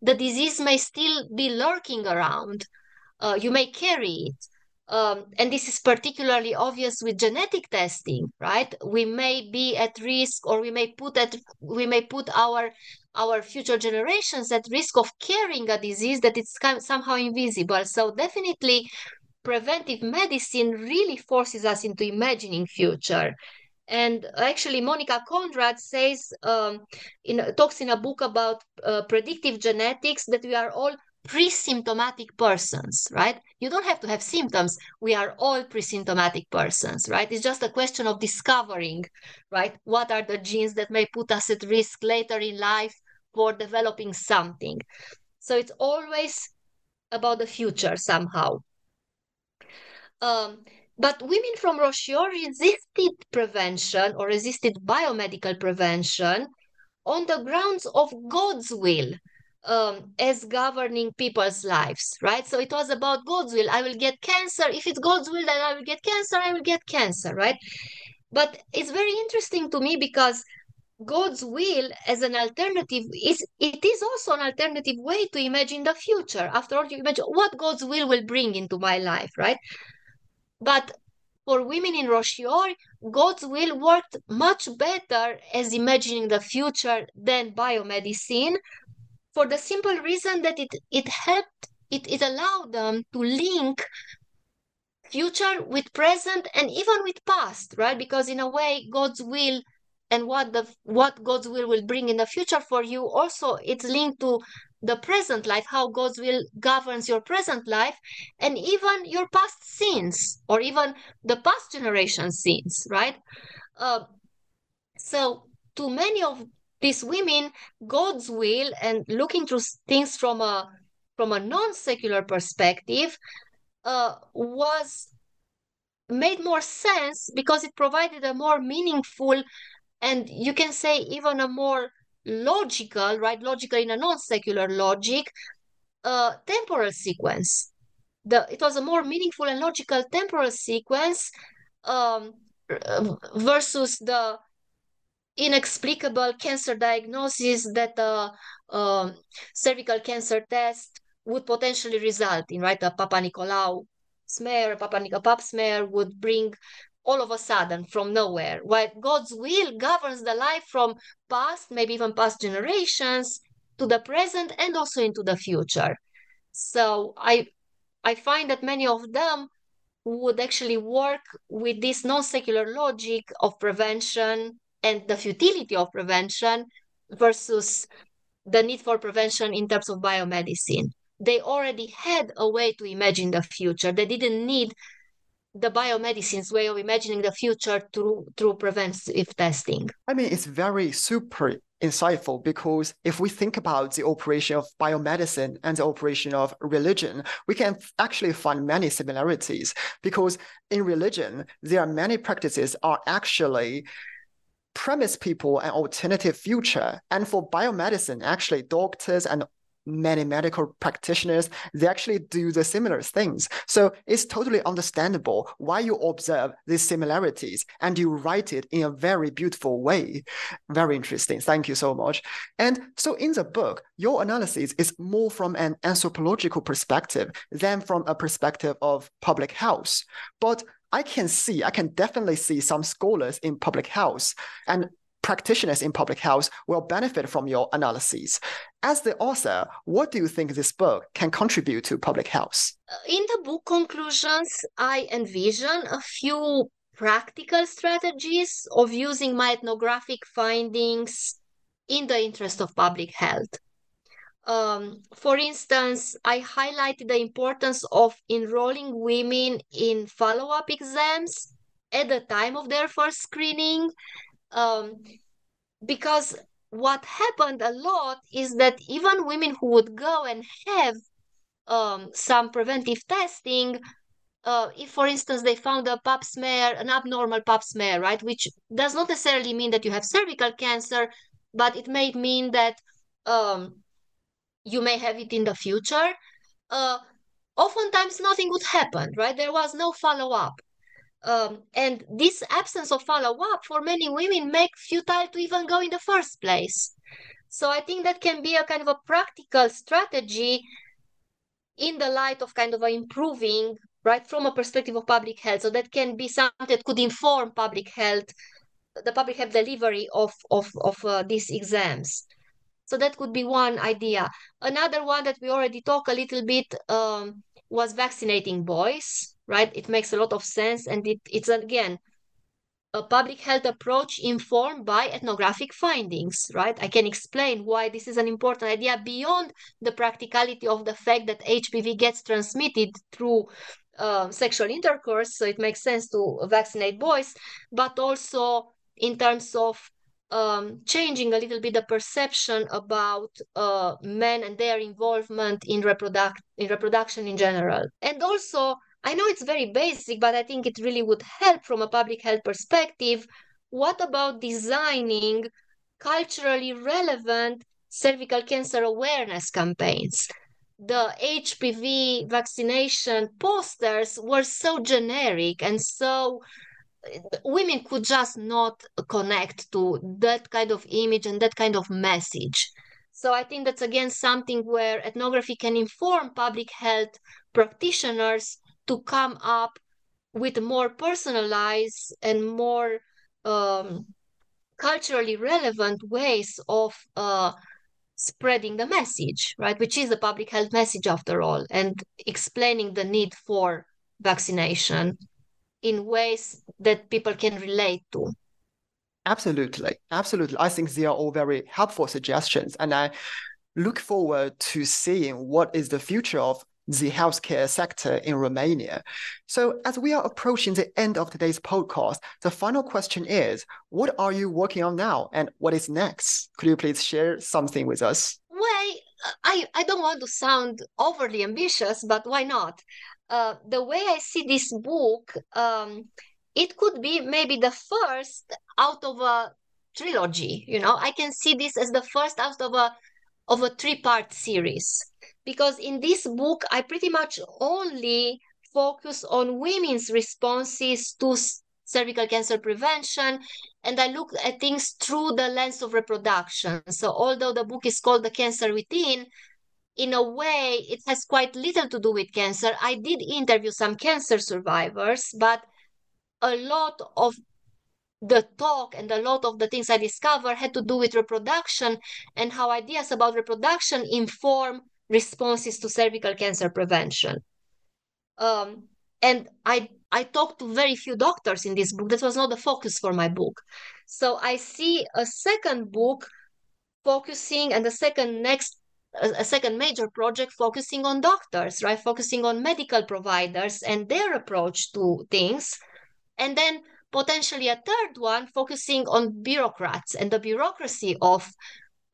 the disease may still be lurking around. Uh, you may carry it um, and this is particularly obvious with genetic testing right? We may be at risk or we may put at we may put our our future generations at risk of carrying a disease that is somehow invisible. So definitely preventive medicine really forces us into imagining future. And actually Monica Konrad says um, in talks in a book about uh, predictive genetics that we are all pre-symptomatic persons, right? You don't have to have symptoms. We are all pre-symptomatic persons, right? It's just a question of discovering, right? What are the genes that may put us at risk later in life for developing something? So it's always about the future somehow. Um, but women from Roșiori resisted prevention or resisted biomedical prevention on the grounds of God's will um, as governing people's lives, right? So it was about God's will. I will get cancer. If it's God's will that I will get cancer, I will get cancer, right? But it's very interesting to me because God's will as an alternative is it is also an alternative way to imagine the future. After all, you imagine what God's will will bring into my life, right? But for women in Roșiori, God's will worked much better as imagining the future than biomedicine for the simple reason that it it helped it, it allowed them to link future with present and even with past right? Because in a way god's will and what the what god's will will bring in the future for you also it's linked to the present life how god's will governs your present life and even your past sins or even the past generation sins right? Uh, so to many of these women god's will and looking through things from a from a non-secular perspective uh, was made more sense because it provided a more meaningful and you can say even a more logical right logical in a non-secular logic a temporal sequence. The, it was a more meaningful and logical temporal sequence um, versus the inexplicable cancer diagnosis that a cervical cancer test would potentially result in, right? A Papanicolaou smear, a Papanicolaou pap smear would bring all of a sudden from nowhere. While God's will governs the life from past, maybe even past generations, to the present and also into the future. So I I find that many of them would actually work with this non-secular logic of prevention and the futility of prevention versus the need for prevention in terms of biomedicine. They already had a way to imagine the future. They didn't need the biomedicine's way of imagining the future through through preventive testing. I mean, it's very super insightful because if we think about the operation of biomedicine and the operation of religion, we can actually find many similarities because in religion, there are many practices are actually promise people an alternative future. And for biomedicine, actually doctors and many medical practitioners, they actually do the similar things. So it's totally understandable why you observe these similarities and you write it in a very beautiful way. Very interesting. Thank you so much. And so in the book, your analysis is more from an anthropological perspective than from a perspective of public health. But I can see, I can definitely see some scholars in public health and practitioners in public health will benefit from your analyses. As the author, what do you think this book can contribute to public health? In the book conclusions, I envision a few practical strategies of using my ethnographic findings in the interest of public health. Um, for instance, I highlighted the importance of enrolling women in follow up exams at the time of their first screening um, because what happened a lot is that even women who would go and have um, some preventive testing, uh, if for instance they found a pap smear, an abnormal pap smear, right, which does not necessarily mean that you have cervical cancer, but it may mean that um, you may have it in the future. Uh, oftentimes nothing would happen, right? There was no follow up. Um, and this absence of follow-up for many women make futile to even go in the first place. So I think that can be a kind of a practical strategy in the light of kind of improving, right, from a perspective of public health. So that can be something that could inform public health, the public health delivery of of of uh, these exams. So that could be one idea. Another one that we already talked a little bit um, was vaccinating boys, right? It makes a lot of sense. And it, it's, again, a public health approach informed by ethnographic findings, right? I can explain why this is an important idea beyond the practicality of the fact that HPV gets transmitted through uh, sexual intercourse, so it makes sense to vaccinate boys, but also in terms of um, changing a little bit the perception about uh, men and their involvement in, reproduct- in reproduction in general. And also, I know it's very basic, but I think it really would help from a public health perspective. What about designing culturally relevant cervical cancer awareness campaigns? The HPV vaccination posters were so generic and so women could just not connect to that kind of image and that kind of message. So I think that's again something where ethnography can inform public health practitioners to come up with more personalized and more um, culturally relevant ways of uh, spreading the message, right? Which is a public health message after all, and explaining the need for vaccination in ways that people can relate to. Absolutely. Absolutely. I think they are all very helpful suggestions. And I look forward to seeing what is the future of the healthcare sector in Romania. So, as we are approaching the end of today's podcast, the final question is What are you working on now and what is next? Could you please share something with us? Well, I, I don't want to sound overly ambitious, but why not? Uh, the way I see this book, um, it could be maybe the first out of a trilogy. You know, I can see this as the first out of a of a three part series. Because in this book, I pretty much only focus on women's responses to cervical cancer prevention and I look at things through the lens of reproduction. So, although the book is called The Cancer Within, in a way, it has quite little to do with cancer. I did interview some cancer survivors, but a lot of the talk and a lot of the things I discovered had to do with reproduction and how ideas about reproduction inform responses to cervical cancer prevention. Um, and I I talked to very few doctors in this book. That was not the focus for my book. So I see a second book focusing and the second next a second major project focusing on doctors, right? Focusing on medical providers and their approach to things. And then potentially a third one focusing on bureaucrats and the bureaucracy of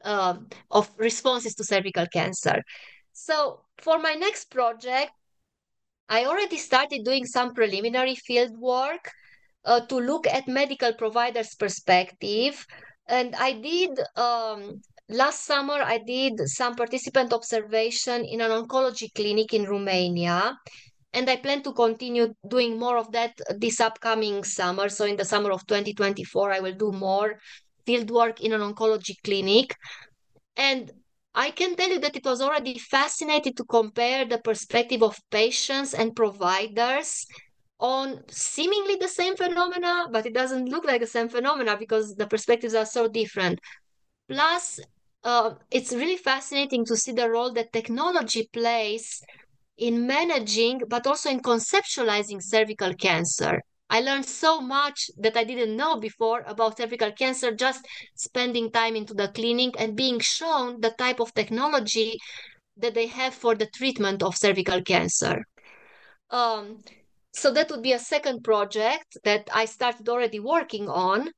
uh, of responses to cervical cancer. So for my next project, I already started doing some preliminary field work uh, to look at medical providers' perspective. And I did, um, last summer, I did some participant observation in an oncology clinic in Romania. And I plan to continue doing more of that this upcoming summer. So, in the summer of 2024, I will do more field work in an oncology clinic. And I can tell you that it was already fascinating to compare the perspective of patients and providers on seemingly the same phenomena, but it doesn't look like the same phenomena because the perspectives are so different. Plus, uh, it's really fascinating to see the role that technology plays in managing, but also in conceptualizing cervical cancer. I learned so much that I didn't know before about cervical cancer just spending time into the clinic and being shown the type of technology that they have for the treatment of cervical cancer. Um, so that would be a second project that I started already working on.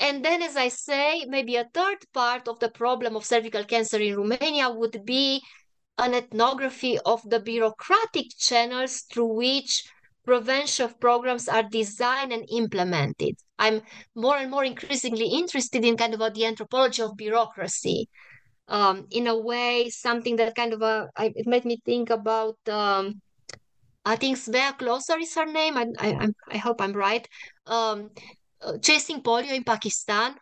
And then, as I say, maybe a third part of the problem of cervical cancer in Romania would be an ethnography of the bureaucratic channels through which prevention programs are designed and implemented. I'm more and more increasingly interested in kind of the anthropology of bureaucracy. Um, in a way, something that kind of I, it made me think about. Um, I think Svea Closser is her name. I I, I hope I'm right. Um, uh, chasing polio in Pakistan,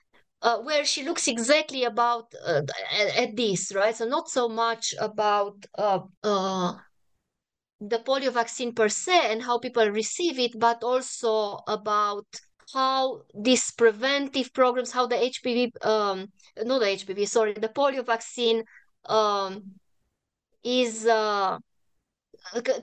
uh, where she looks exactly about uh, at, at, this, right? So not so much about uh, uh, the polio vaccine per se and how people receive it, but also about how these preventive programs, how the HPV, um, not the HPV, sorry, the polio vaccine um, is uh,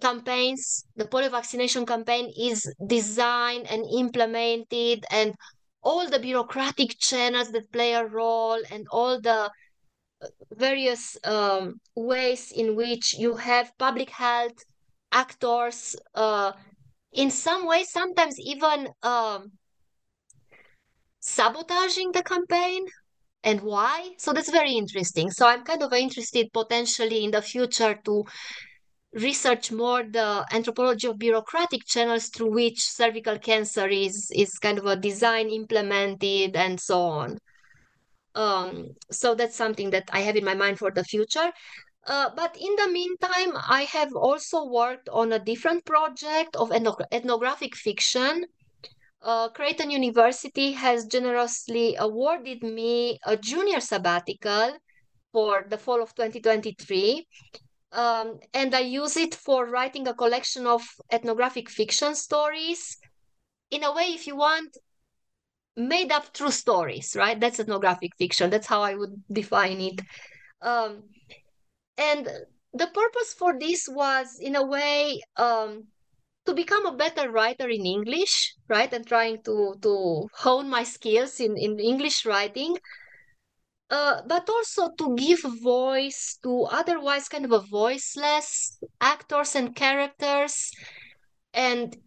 campaigns, the polio vaccination campaign is designed and implemented, and all the bureaucratic channels that play a role, and all the uh, various um, ways in which you have public health actors uh, in some way sometimes even um, sabotaging the campaign. And why? So that's very interesting. So i'm kind of interested potentially in the future to research more the anthropology of bureaucratic channels through which cervical cancer is is kind of a design implemented and so on um, so that's something that i have in my mind for the future uh, but in the meantime, I have also worked on a different project of ethnographic fiction. Uh, Creighton University has generously awarded me a junior sabbatical for the fall of 2023. Um, and I use it for writing a collection of ethnographic fiction stories. In a way, if you want, made up true stories, right? That's ethnographic fiction. That's how I would define it. Um, and the purpose for this was in a way um, to become a better writer in english right and trying to to hone my skills in in english writing uh, but also to give voice to otherwise kind of a voiceless actors and characters and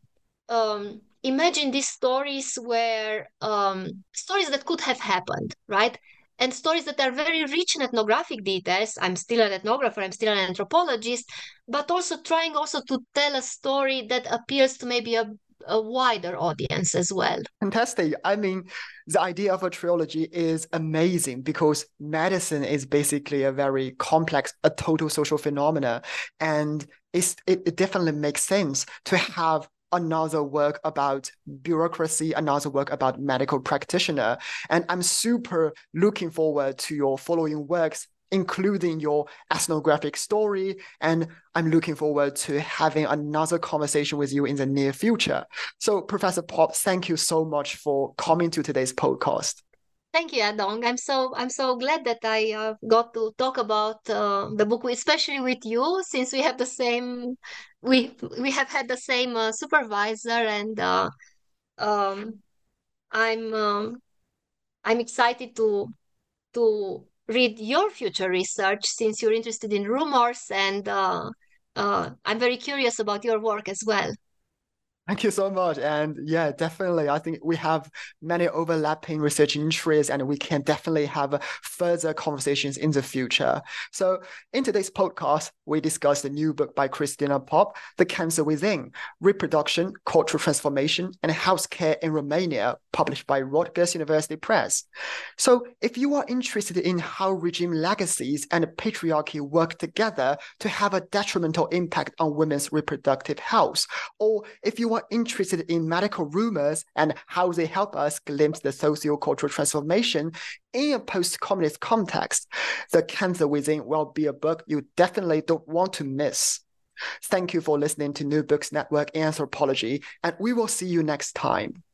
um, imagine these stories where um, stories that could have happened right and stories that are very rich in ethnographic details. I'm still an ethnographer, I'm still an anthropologist, but also trying also to tell a story that appeals to maybe a a wider audience as well. Fantastic. I mean, the idea of a trilogy is amazing because medicine is basically a very complex, a total social phenomena. And it's, it, it definitely makes sense to have another work about bureaucracy, another work about medical practitioner. And I'm super looking forward to your following works including your ethnographic story. And I'm looking forward to having another conversation with you in the near future. So, Professor Pop, thank you so much for coming to today's podcast. Thank you, Yadong. I'm so I'm so glad that I uh, got to talk about uh, the book, especially with you, since we have the same we we have had the same uh, supervisor, and uh, um, I'm um, I'm excited to to read your future research since you're interested in rumors and uh, uh, I'm very curious about your work as well. Thank you so much. And yeah, definitely. I think we have many overlapping research interests and we can definitely have further conversations in the future. So in today's podcast, we discussed the new book by Cristina Pop, The Cancer Within, Reproduction, Cultural Transformation, and Healthcare in Romania, published by Rutgers University Press. So if you are interested in how regime legacies and patriarchy work together to have a detrimental impact on women's reproductive health, or if you are interested in medical rumors and how they help us glimpse the socio-cultural transformation in a post-communist context, The Cancer Within will be a book you definitely don't want to miss. Thank you for listening to New Books Network Anthropology, and we will see you next time.